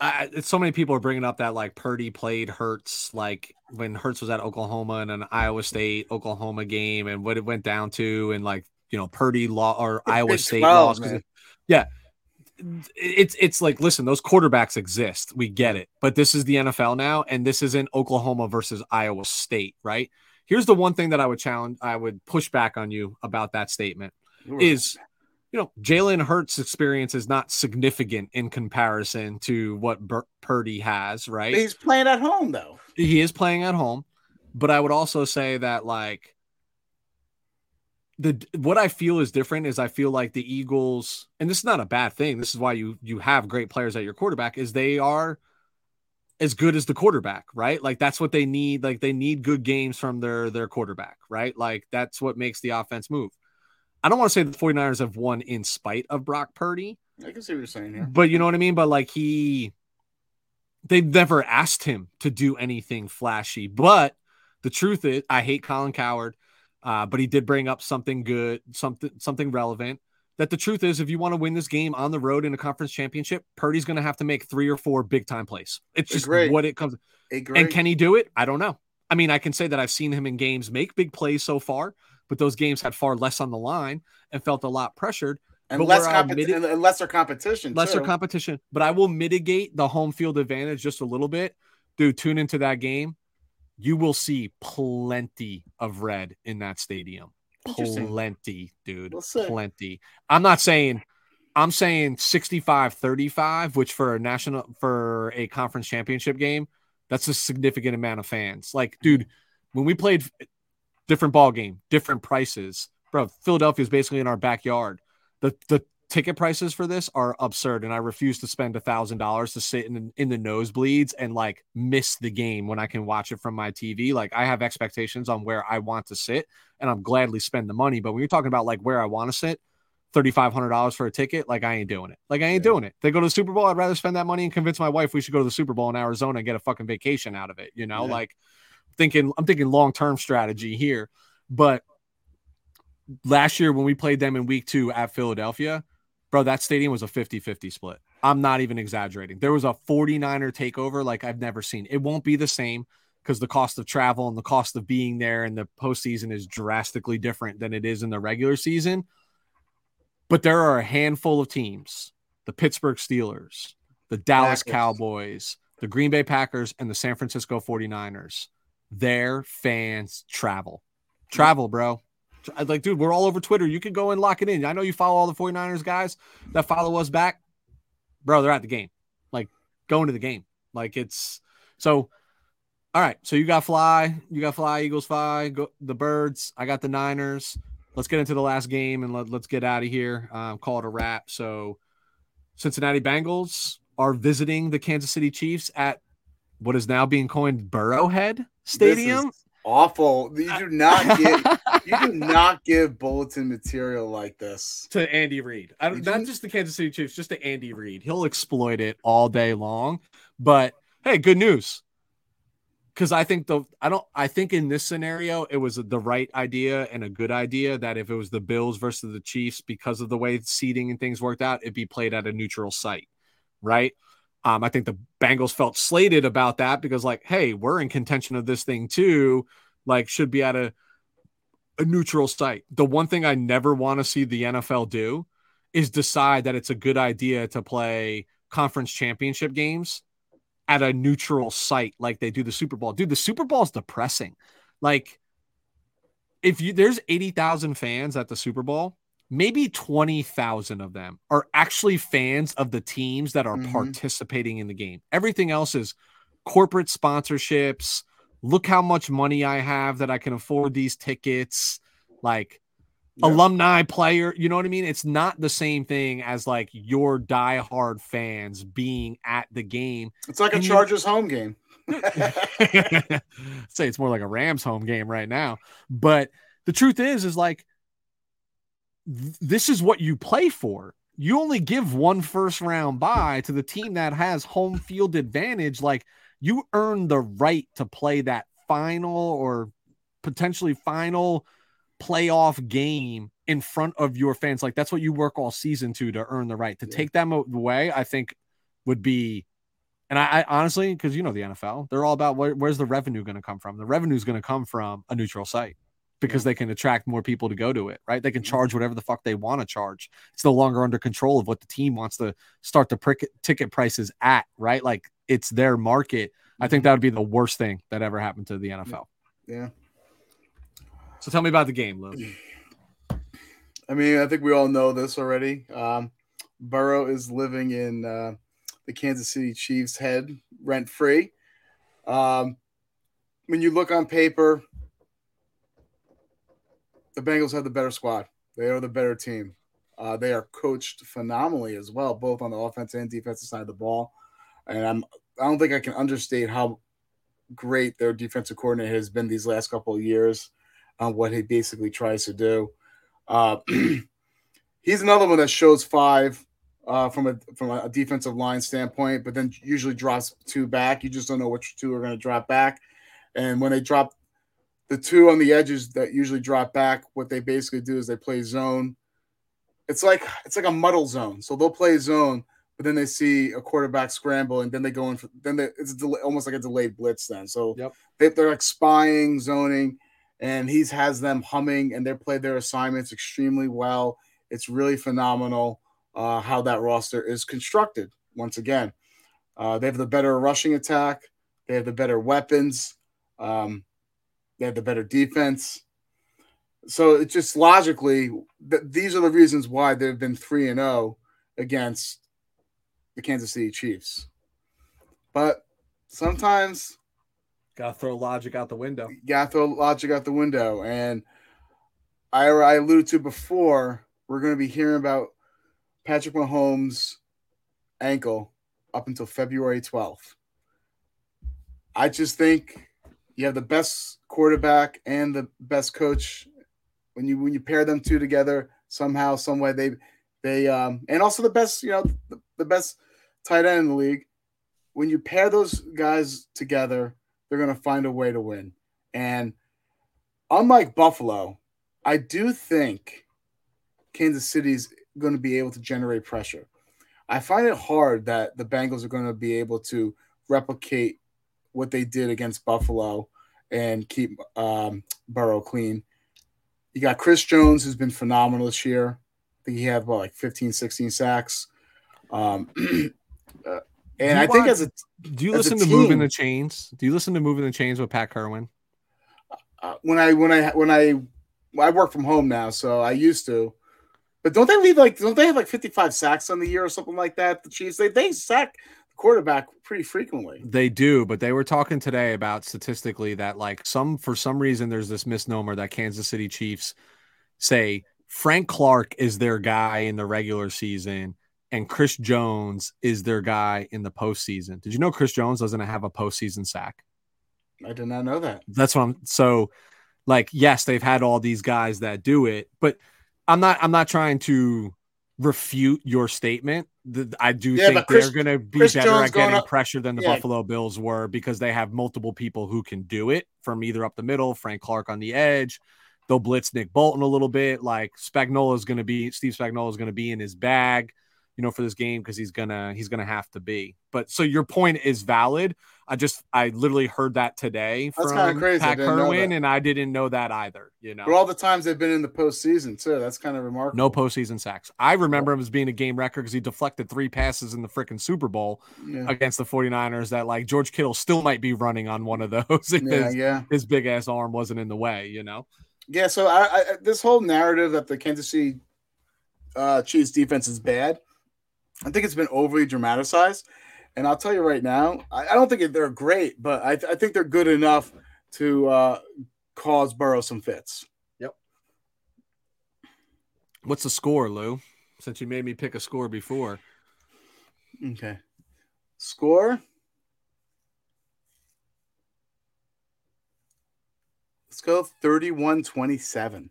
I, it's so many people are bringing up that like Purdy played Hurts like when Hurts was at Oklahoma and an Iowa State Oklahoma game and what it went down to and like you know Purdy law or Iowa State 12, lost 'cause it- yeah. It's it's like listen those quarterbacks exist. We get it. But this is the NFL now and this isn't Oklahoma versus Iowa State right? Here's the one thing that I would challenge I would push back on you about that statement is you know Jalen Hurts' experience is not significant in comparison to what Bur- Purdy has, right? He's playing at home though. He is playing at home, but I would also say that like the what I feel is different is I feel like the Eagles, and this is not a bad thing. This is why you you have great players at your quarterback is they are as good as the quarterback, right? Like that's what they need. Like they need good games from their their quarterback, right? Like that's what makes the offense move. I don't want to say the 49ers have won in spite of Brock Purdy, I can see what you're saying here. but you know what I mean? But like he they've never asked him to do anything flashy. But the truth is, I hate Colin Cowherd, uh, but he did bring up something good, something something relevant. That the truth is, if you want to win this game on the road in a conference championship, Purdy's going to have to make three or four big time plays. It's just Agree. what it comes. Agree. And can he do it? I don't know. I mean, I can say that I've seen him in games make big plays so far, but those games had far less on the line and felt a lot pressured and less where I competi- admitted- and- and lesser competition. lesser too. competition, but I will mitigate the home field advantage just a little bit. Dude, tune into that game. You will see plenty of red in that stadium. Plenty, dude. We'll. Plenty. I'm not saying I'm saying 65 35, which for a national for a conference championship game, that's a significant amount of fans. Like, dude, when we played different ball game, different prices, bro. Philadelphia is basically in our backyard. The the ticket prices for this are absurd, and I refuse to spend a thousand dollars to sit in in the nosebleeds and like miss the game when I can watch it from my TV. Like I have expectations on where I want to sit, and I'm gladly spend the money. But when you're talking about like where I want to sit, $3,500 for a ticket. Like, I ain't doing it. Like, I ain't Yeah. doing it. They go to the Super Bowl. I'd rather spend that money and convince my wife we should go to the Super Bowl in Arizona and get a fucking vacation out of it. You know, Yeah. like thinking, I'm thinking long term strategy here. But last year when we played them in week two at Philadelphia, bro, that stadium was a 50 50 split. I'm not even exaggerating. There was a 49er takeover like I've never seen. It won't be the same because the cost of travel and the cost of being there in the postseason is drastically different than it is in the regular season. But there are a handful of teams the Pittsburgh Steelers, the Dallas Packers. Cowboys, the Green Bay Packers, and the San Francisco 49ers. Their fans travel. Travel, bro. Like, dude, we're all over Twitter. You can go and lock it in. I know you follow all the 49ers guys that follow us back. Bro, they're at the game. Like going to the game. Like it's so all right. So you got fly, you got fly, Eagles fly, go the birds. I got the Niners. Let's get into the last game and let, let's get out of here. Um, call it a wrap. So Cincinnati Bengals are visiting the Kansas City Chiefs at what is now being coined Burrowhead This Stadium. is awful. You do not get you do not give bulletin material like this. to Andy Reid. I don't, not just the Kansas City Chiefs, just to Andy Reid. He'll exploit it all day long. But hey, good news. Because I think the I don't I think in this scenario it was the right idea and a good idea that if it was the Bills versus the Chiefs because of the way seating and things worked out, it'd be played at a neutral site, right? Um, I think the Bengals felt slated about that because like, hey, we're in contention of this thing too. Like, should be at a a neutral site. The one thing I never want to see the NFL do is decide that it's a good idea to play conference championship games at a neutral site like they do the Super Bowl. Dude, the Super Bowl is depressing. Like if you there's 80,000 fans at the Super Bowl, maybe 20,000 of them are actually fans of the teams that are Mhm. participating in the game. Everything else is corporate sponsorships. Look how much money I have that I can afford these tickets. Like alumni player, you know what I mean? It's not the same thing as like your diehard fans being at the game. It's like a And you- Chargers home game. say it's more like a Rams home game right now. But the truth is, is like th- this is what you play for. You only give one first round bye to the team that has home field advantage. Like you earn the right to play that final or potentially final playoff game in front of your fans. Like that's what you work all season to to earn the right to Yeah. take them away. I think would be and I, I honestly, because you know the NFL, they're all about where, where's the revenue going to come from. The revenue is going to come from a neutral site because they can attract more people to go to it, right? They can Mhm. charge whatever the fuck they want to charge. It's no longer under control of what the team wants to start the prick, ticket prices at, right? Like it's their market. I think that would be the worst thing that ever happened to the NFL. Yeah. So tell me about the game, Lou. I mean, I think we all know this already. Um, Burrow is living in uh, the Kansas City Chiefs' head rent free. Um, when you look on paper, the Bengals have the better squad. They are the better team. Uh, they are coached phenomenally as well, both on the offense and defensive side of the ball. And I'm I don't think I can understate how great their defensive coordinator has been these last couple of years on what he basically tries to do. Uh, he's another one that shows five uh, from a from a defensive line standpoint, but then usually drops two back. You just don't know which two are going to drop back. And when they drop the two on the edges that usually drop back, what they basically do is they play zone. It's like it's like a muddle zone. So they'll play zone, but then they see a quarterback scramble, and then they go in. For, then they, it's delay, almost like a delayed blitz. Then so Yep. they, they're like spying, zoning, and he's has them humming, and they play their assignments extremely well. It's really phenomenal uh, how that roster is constructed. Once again, uh, they have the better rushing attack. They have the better weapons. Um, they have the better defense. So it's just logically th- these are the reasons why they've been three and zero against the Kansas City Chiefs. But sometimes Gotta throw logic out the window. gotta throw logic out the window. And I, I alluded to before, we're going to be hearing about Patrick Mahomes' ankle up until February 12th. I just think you have the best quarterback and the best coach. When you when you pair them two together, somehow, some way they they um and also the best, you know, the, the best tight end in the league. When you pair those guys together, they're gonna find a way to win. And unlike Buffalo, I do think Kansas City's going to be able to generate pressure. I find it hard that the Bengals are going to be able to replicate what they did against Buffalo and keep um, Burrow clean. You got Chris Jones, who's been phenomenal this year. I think he had what, like 15, 16 sacks. Um, uh, and I think as a do you listen to team, Moving the Chains? Do you listen to Moving the Chains with Pat Kirwan? Uh, when I when I when I I work from home now, so I used to. But don't they leave like don't they have like 55 sacks on the year or something like that? The Chiefs they they sack quarterback pretty frequently. They do, but they were talking today about statistically that like some for some reason there's this misnomer that Kansas City Chiefs say Frank Clark is their guy in the regular season and Chris Jones is their guy in the postseason. Did you know Chris Jones doesn't have a postseason sack? I did not know that. That's what I'm so like yes, they've had all these guys that do it, but I'm not I'm not trying to refute your statement. I do yeah, think Chris, they're going to be Chris better Jones at getting up, pressure than the yeah. Buffalo Bills were because they have multiple people who can do it from either up the middle, Frank Clark on the edge. They'll blitz Nick Bolton a little bit. Like Spagnuolo is going to be Steve Spagnuolo is going to be in his bag you know, for this game because he's gonna he's gonna have to be. But so your point is valid. I just I literally heard that today that's from crazy. Pat Kirwan, and I didn't know that either. You know, but all the times they've been in the postseason too. That's kind of remarkable. No postseason sacks. I remember him as being a game record because he deflected three passes in the freaking Super Bowl yeah. against the 49ers that like George Kittle still might be running on one of those if yeah, his, yeah. his big ass arm wasn't in the way. You know. Yeah. So I, I this whole narrative that the Kansas City uh, Chiefs defense is bad I think it's been overly dramatized. And I'll tell you right now, I, I don't think they're great, but I, I, think they're good enough to uh, cause Burrow some fits. Yep. What's the score, Lou? Since you made me pick a score before. Okay. Score. Let's go 31 27.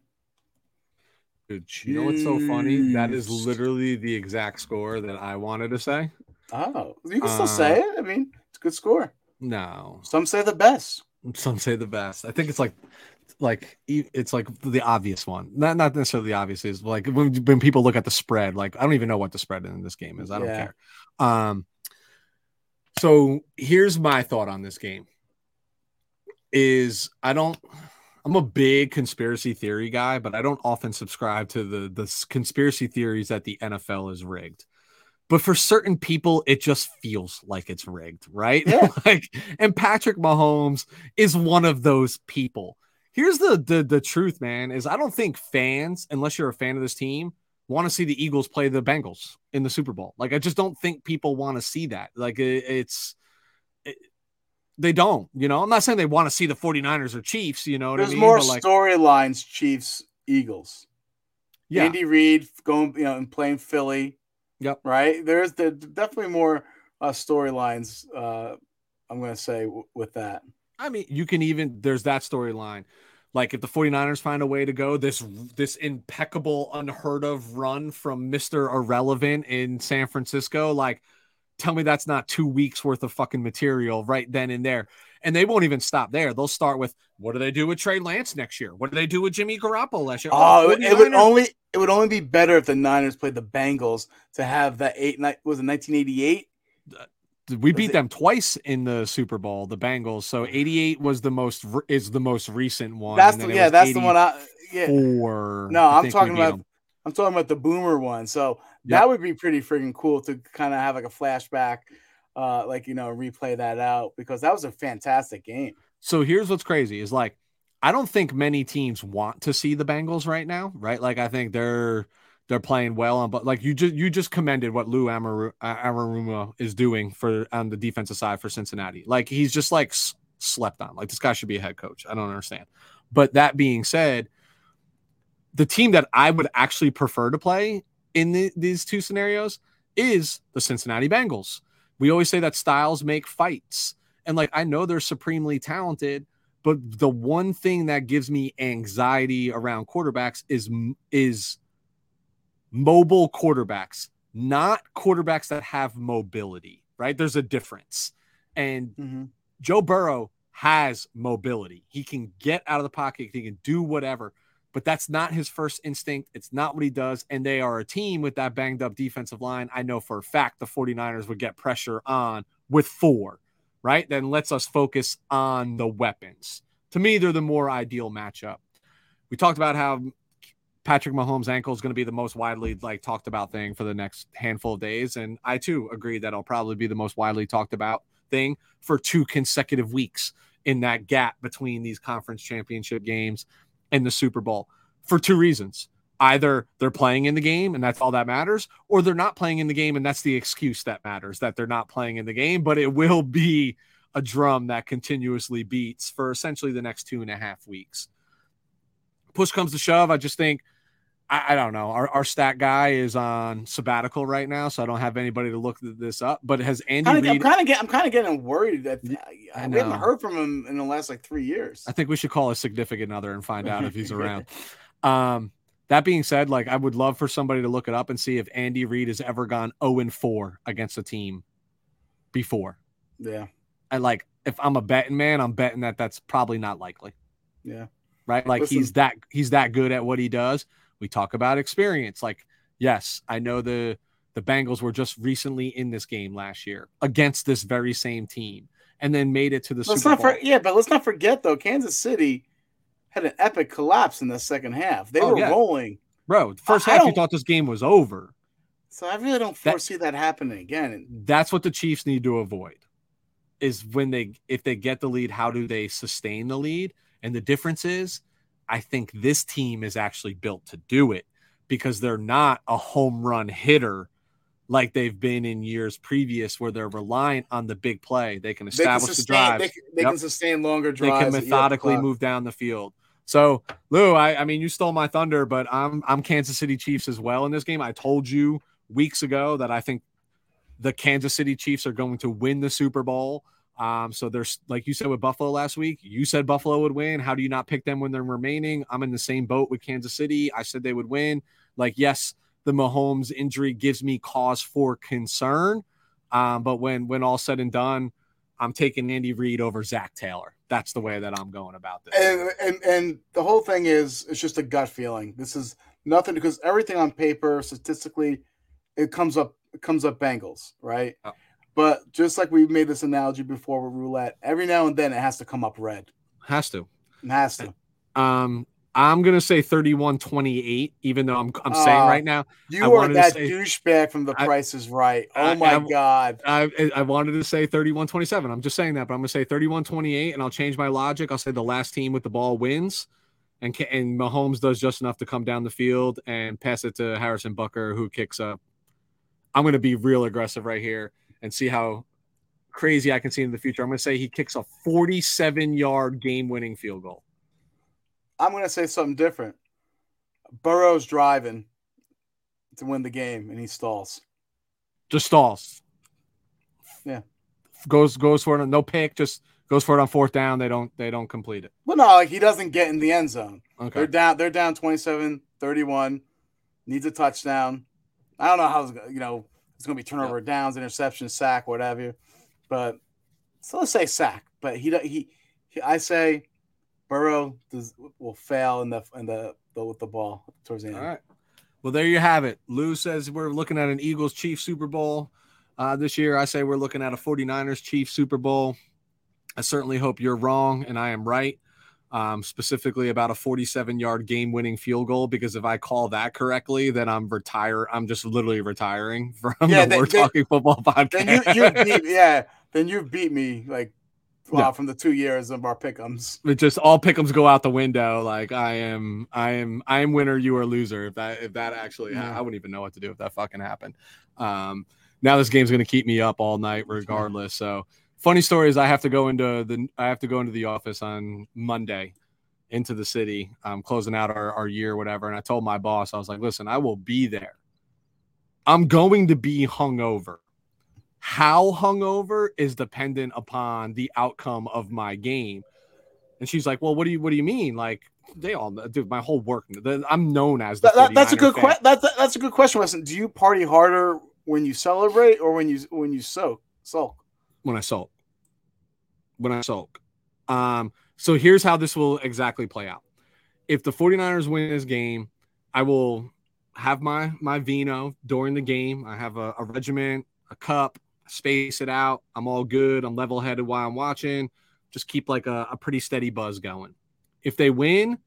You know what's so funny? That is literally the exact score that I wanted to say. Oh, you can still uh, say it. I mean, it's a good score. No, some say the best. Some say the best. I think it's like, like it's like the obvious one. Not not necessarily the obvious is like when when people look at the spread. Like I don't even know what the spread in this game is. I don't yeah. care. Um. So here's my thought on this game. Is I don't. I'm a big conspiracy theory guy, but I don't often subscribe to the the conspiracy theories that the NFL is rigged. But for certain people, it just feels like it's rigged, right? Yeah. like, and Patrick Mahomes is one of those people. Here's the, the the truth, man: is I don't think fans, unless you're a fan of this team, want to see the Eagles play the Bengals in the Super Bowl. Like, I just don't think people want to see that. Like, it, it's they don't. You know, I'm not saying they want to see the 49ers or Chiefs. You know, there's I mean? more like, storylines. Chiefs, Eagles. Yeah, Andy Reid going, you know, and playing Philly. Yep. Right. There's the definitely more uh, storylines. Uh, I'm going to say w- with that. I mean, you can even there's that storyline. Like if the 49ers find a way to go this this impeccable unheard of run from Mr. Irrelevant in San Francisco like tell me that's not two weeks worth of fucking material right then and there. And they won't even stop there. They'll start with what do they do with Trey Lance next year? What do they do with Jimmy Garoppolo last year? Oh, it, it would only it would only be better if the Niners played the Bengals to have that eight night was it 1988. Uh, we beat them twice in the Super Bowl, the Bengals. So 88 was the most is the most recent one. That's the, yeah, that's the one I yeah. Four, no, I'm talking about them. I'm talking about the Boomer one. So that would be pretty freaking cool to kind of have like a flashback, uh, like you know, replay that out because that was a fantastic game. So here's what's crazy is like I don't think many teams want to see the Bengals right now, right? Like I think they're they're playing well on, but like you just you just commended what Lou Amaru, Anarumo is doing for on the defensive side for Cincinnati. Like he's just like s- slept on. Like this guy should be a head coach. I don't understand. But that being said, the team that I would actually prefer to play in the, these two scenarios is the Cincinnati Bengals. We always say that styles make fights. And like, I know they're supremely talented, but the one thing that gives me anxiety around quarterbacks is, is mobile quarterbacks, not quarterbacks that have mobility, right? There's a difference. And mm-hmm. Joe Burrow has mobility. He can get out of the pocket, he can do whatever, but that's not his first instinct. It's not what he does. And they are a team with that banged up defensive line. I know for a fact the 49ers would get pressure on with four, right? Then lets us focus on the weapons. To me, they're the more ideal matchup. We talked about how Patrick Mahomes' ankle is going to be the most widely like talked about thing for the next handful of days, and I too agree that it'll probably be the most widely talked about thing for two consecutive weeks in that gap between these conference championship games and the Super Bowl for two reasons. Either they're playing in the game and that's all that matters, or they're not playing in the game and that's the excuse that matters that they're not playing in the game, but it will be a drum that continuously beats for essentially the next two and a half weeks. Push comes to shove. I just think I, I, don't know. Our, our stat guy is on sabbatical right now, so I don't have anybody to look this up. But has Andy? Kinda, Reid, I'm kind of getting. I'm kind of getting worried that I, we haven't heard from him in the last like three years. I think we should call a significant other and find out if he's around. Um, that being said, like I would love for somebody to look it up and see if Andy Reid has ever gone 0 and 4 against a team before. Yeah. And like if I'm a betting man, I'm betting that that's probably not likely. Yeah. Right? Like Listen. he's that he's that good at what he does we talk about experience. Like, yes, I know the the Bengals were just recently in this game last year against this very same team, and then made it to the let's Super Bowl. For, yeah, but let's not forget though, Kansas City had an epic collapse in the second half. They oh, were yeah. rolling, bro. First I, half, I you thought this game was over. So I really don't foresee that, that happening again. That's what the Chiefs need to avoid. Is when they if they get the lead, how do they sustain the lead? And the difference is I think this team is actually built to do it because they're not a home run hitter like they've been in years previous where they're reliant on the big play. They can establish they can sustain, the drive. They, they yep. can sustain longer drives. They can methodically move down the field. So, Lou, I, I mean, you stole my thunder, but I'm I'm Kansas City Chiefs as well in this game. I told you weeks ago that I think the Kansas City Chiefs are going to win the Super Bowl. Um, so there's like you said with Buffalo last week, you said Buffalo would win. How do you not pick them when they're remaining? I'm in the same boat with Kansas City. I said they would win. Like, yes, the Mahomes injury gives me cause for concern. Um, but when when all said and done, I'm taking Andy Reid over Zac Taylor. That's the way that I'm going about this. And, and and the whole thing is it's just a gut feeling. This is nothing because everything on paper, statistically, it comes up it comes up Bengals, right? Oh. But just like we've made this analogy before with roulette, every now and then it has to come up red. Has to. It has to. Um, I'm gonna say 31-28, even though I'm I'm uh, saying right now. You I are that say, douchebag from the I, Price is Right. Oh I, my I, god. I I wanted to say 31-27. I'm just saying that, but I'm gonna say 31-28, and I'll change my logic. I'll say the last team with the ball wins, and and Mahomes does just enough to come down the field and pass it to Harrison Butker, who kicks up. I'm gonna be real aggressive right here and see how crazy I can see in the future. I'm going to say he kicks a 47 yard game winning field goal. I'm going to say something different. Burrow's driving to win the game and he stalls. Just stalls. Yeah. Goes goes for it. No pick. Just goes for it on fourth down. They don't they don't complete it. Well, no, like he doesn't get in the end zone. Okay. They're down. They're down 27, 31. Needs a touchdown. I don't know how you know it's going to be turnover yep. downs, interception, sack, whatever. But so let's say sack. But he he, he I say Burrow does, will fail in the in the, the with the ball towards the end. All right. Well, there you have it. Lou says we're looking at an Eagles Chiefs Super Bowl uh, this year. I say we're looking at a 49ers Chiefs Super Bowl. I certainly hope you're wrong and I am right um, specifically about a 47 yard game winning field goal because if I call that correctly, then I'm retire. I'm just literally retiring from yeah, the We're Talking Football podcast. Then you, you beat, yeah, then you beat me like wow, no. from the two years of our pickums. It just all pickums go out the window. Like I am, I am, I am winner. You are loser. If that, if that actually, yeah. I wouldn't even know what to do if that fucking happened. Um, now this game's going to keep me up all night regardless. So funny story is I have to go into the I have to go into the office on Monday into the city, um, closing out our, our year, whatever. And I told my boss, I was like, listen, I will be there. I'm going to be hungover. How hungover is dependent upon the outcome of my game. And she's like, "Well, what do you what do you mean? Like they all dude, my whole work. I'm known as the That- that- that's a good question. That's a, that's a good question, Weston. Do you party harder when you celebrate or when you when you soak sulk? When I sulk. When I sulk. Um, so here's how this will exactly play out. If the 49ers win this game, I will have my my vino during the game. I have a, a regiment, a cup, space it out. I'm all good. I'm level headed while I'm watching. Just keep like a, a pretty steady buzz going. If they win,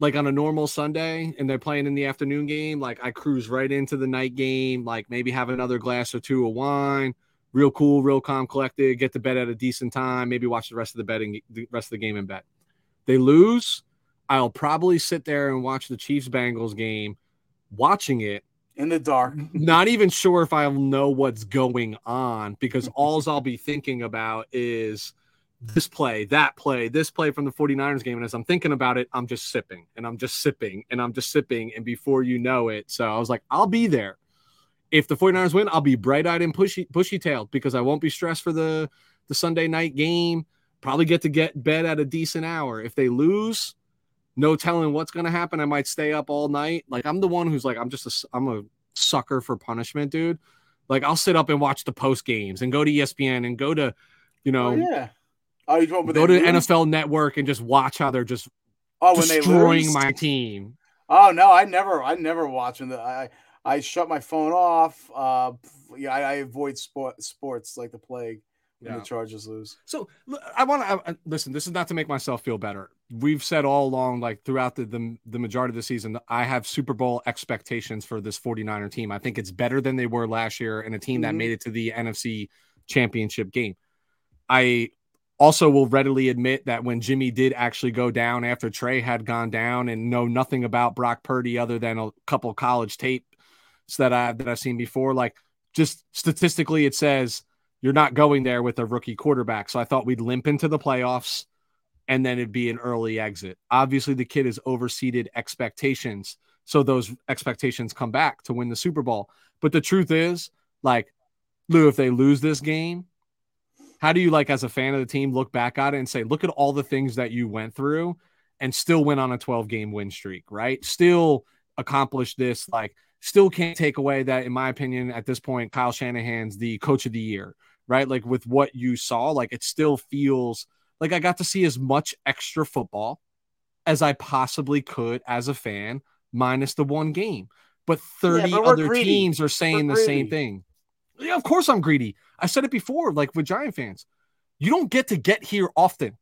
like on a normal Sunday and they're playing in the afternoon game, like I cruise right into the night game, like maybe have another glass or two of wine, real cool, real calm, collected, get to bed at a decent time, maybe watch the rest of the and the rest of the game in bed. They lose, I'll probably sit there and watch the Chiefs Bengals game, watching it, In the dark. not even sure if I'll know what's going on because all I'll be thinking about is this play, that play, this play from the 49ers game. And as I'm thinking about it, I'm just sipping and I'm just sipping and I'm just sipping. And before you know it, so I was like, I'll be there. If the 49ers win, I'll be bright eyed and pushy, bushy tailed because I won't be stressed for the, the Sunday night game. Probably get to get bed at a decent hour. If they lose, no telling what's going to happen. I might stay up all night. Like I'm the one who's like, I'm just a, I'm a sucker for punishment, dude. Like I'll sit up and watch the post games and go to ESPN and go to, you know, Oh yeah. Oh, you go to? NFL Network and just watch how they're just Oh, when they lose? my team. Oh no, I never, I never watching the. I I shut my phone off. Uh, yeah, I, I avoid sport sports like the plague when Yeah. the Chargers lose. So I want to listen. This is not to make myself feel better. We've said all along, like throughout the, the the majority of the season, I have Super Bowl expectations for this 49er team. I think it's better than they were last year, and a team that Mhm. made it to the NFC Championship game. I also will readily admit that when Jimmy did actually go down after Trey had gone down, and know nothing about Brock Purdy other than a couple college tapes that I that I've seen before, like just statistically, it says you're not going there with a rookie quarterback. So I thought we'd limp into the playoffs and then it'd be an early exit. Obviously, the kid has overseeded expectations. So those expectations come back to win the Super Bowl. But the truth is, like, Lou, if they lose this game, how do you, like, as a fan of the team, look back at it and say, look at all the things that you went through and still went on a 12 game win streak, right? Still accomplished this, like, still can't take away that, in my opinion, at this point, Kyle Shanahan's the coach of the year, right? Like with what you saw, like it still feels like I got to see as much extra football as I possibly could as a fan, minus the one game. But 30 but other greedy. teams are saying We're the same thing. Yeah, of course I'm greedy. I said it before, like with Giant fans. You don't get to get here often.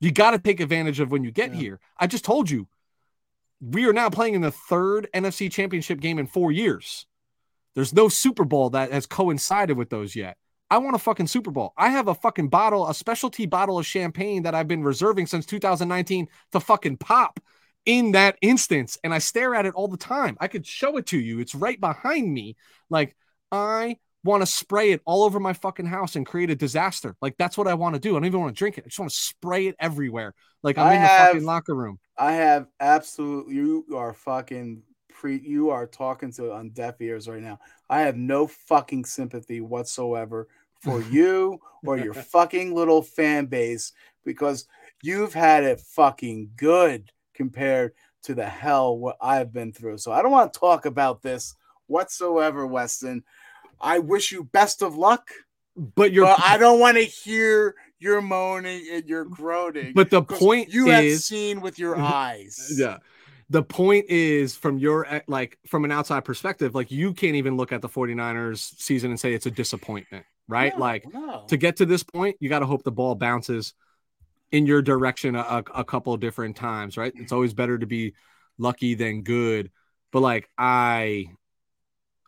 You got to take advantage of when you get Yeah. here. I just told you, we are now playing in the third NFC championship game in four years. There's no Super Bowl that has coincided with those yet. I want a fucking Super Bowl. I have a fucking bottle, a specialty bottle of champagne that I've been reserving since 2019 to fucking pop in that instance. And I stare at it all the time. I could show it to you. It's right behind me. Like, I want to spray it all over my fucking house and create a disaster. Like, that's what I want to do. I don't even want to drink it. I just want to spray it everywhere. Like, I'm I in the fucking locker room. I have absolute. You are fucking pre. You are talking to on deaf ears right now. I have no fucking sympathy whatsoever for you or your fucking little fan base because you've had it fucking good compared to the hell what I've been through. So I don't want to talk about this whatsoever, Weston. I wish you best of luck, But you're, but I don't want to hear your moaning and your groaning. but the point you have seen with your eyes. yeah the point is from your eh, like from an outside perspective like you can't even look at the 49ers season and say it's a disappointment right No, like no. to get to this point you got to hope the ball bounces in your direction a, a, a couple of different times right it's always better to be lucky than good but like i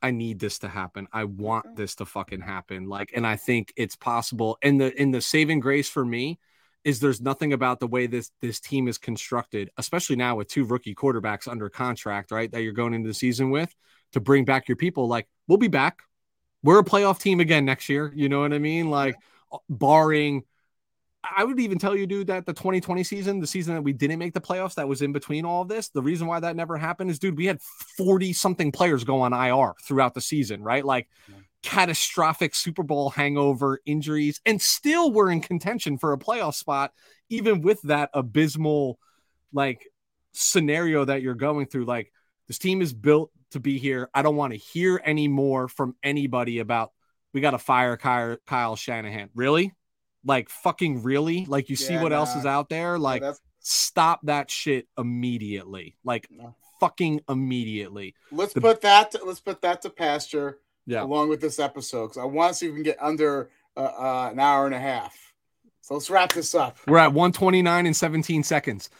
i need this to happen i want mm-hmm. this to fucking happen like and i think it's possible and the in the saving grace for me is there's nothing about the way this this team is constructed, especially now with two rookie quarterbacks under contract, right? That you're going into the season with to bring back your people. Like we'll be back. We're a playoff team again next year. You know what I mean? Like barring I would even tell you, dude, that the 2020 season, the season that we didn't make the playoffs, that was in between all of this. The reason why that never happened is, dude, we had 40 something players go on IR throughout the season, right? Like Yeah. catastrophic Super Bowl hangover, injuries, and still were in contention for a playoff spot, even with that abysmal like scenario that you're going through. Like this team is built to be here. I don't want to hear any more from anybody about we got to fire Kyle, Kyle Shanahan. Really? Like fucking really? Like you yeah, see what nah. else is out there? Like stop that shit immediately. Like no. fucking immediately. Let's the, put that to, let's put that to pasture yeah. along with this episode because I want to see if we can get under uh, uh, an hour and a half. So let's wrap this up. We're at 129 and 17 seconds.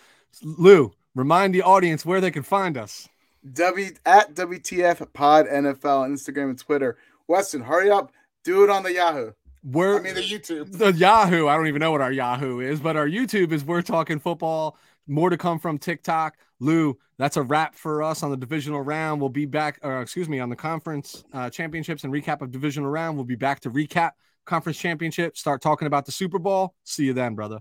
Lou, remind the audience where they can find us. W at WTF Pod NFL on Instagram and Twitter. Weston, hurry up, do it on the Yahoo. We're I mean the YouTube. The Yahoo. I don't even know what our Yahoo is, but our YouTube is We're Talking Football. More to come from TikTok. Lou, that's a wrap for us on the divisional round. We'll be back, or excuse me, on the conference uh, championships and recap of divisional round. We'll be back to recap conference championship, start talking about the Super Bowl. See you then, brother.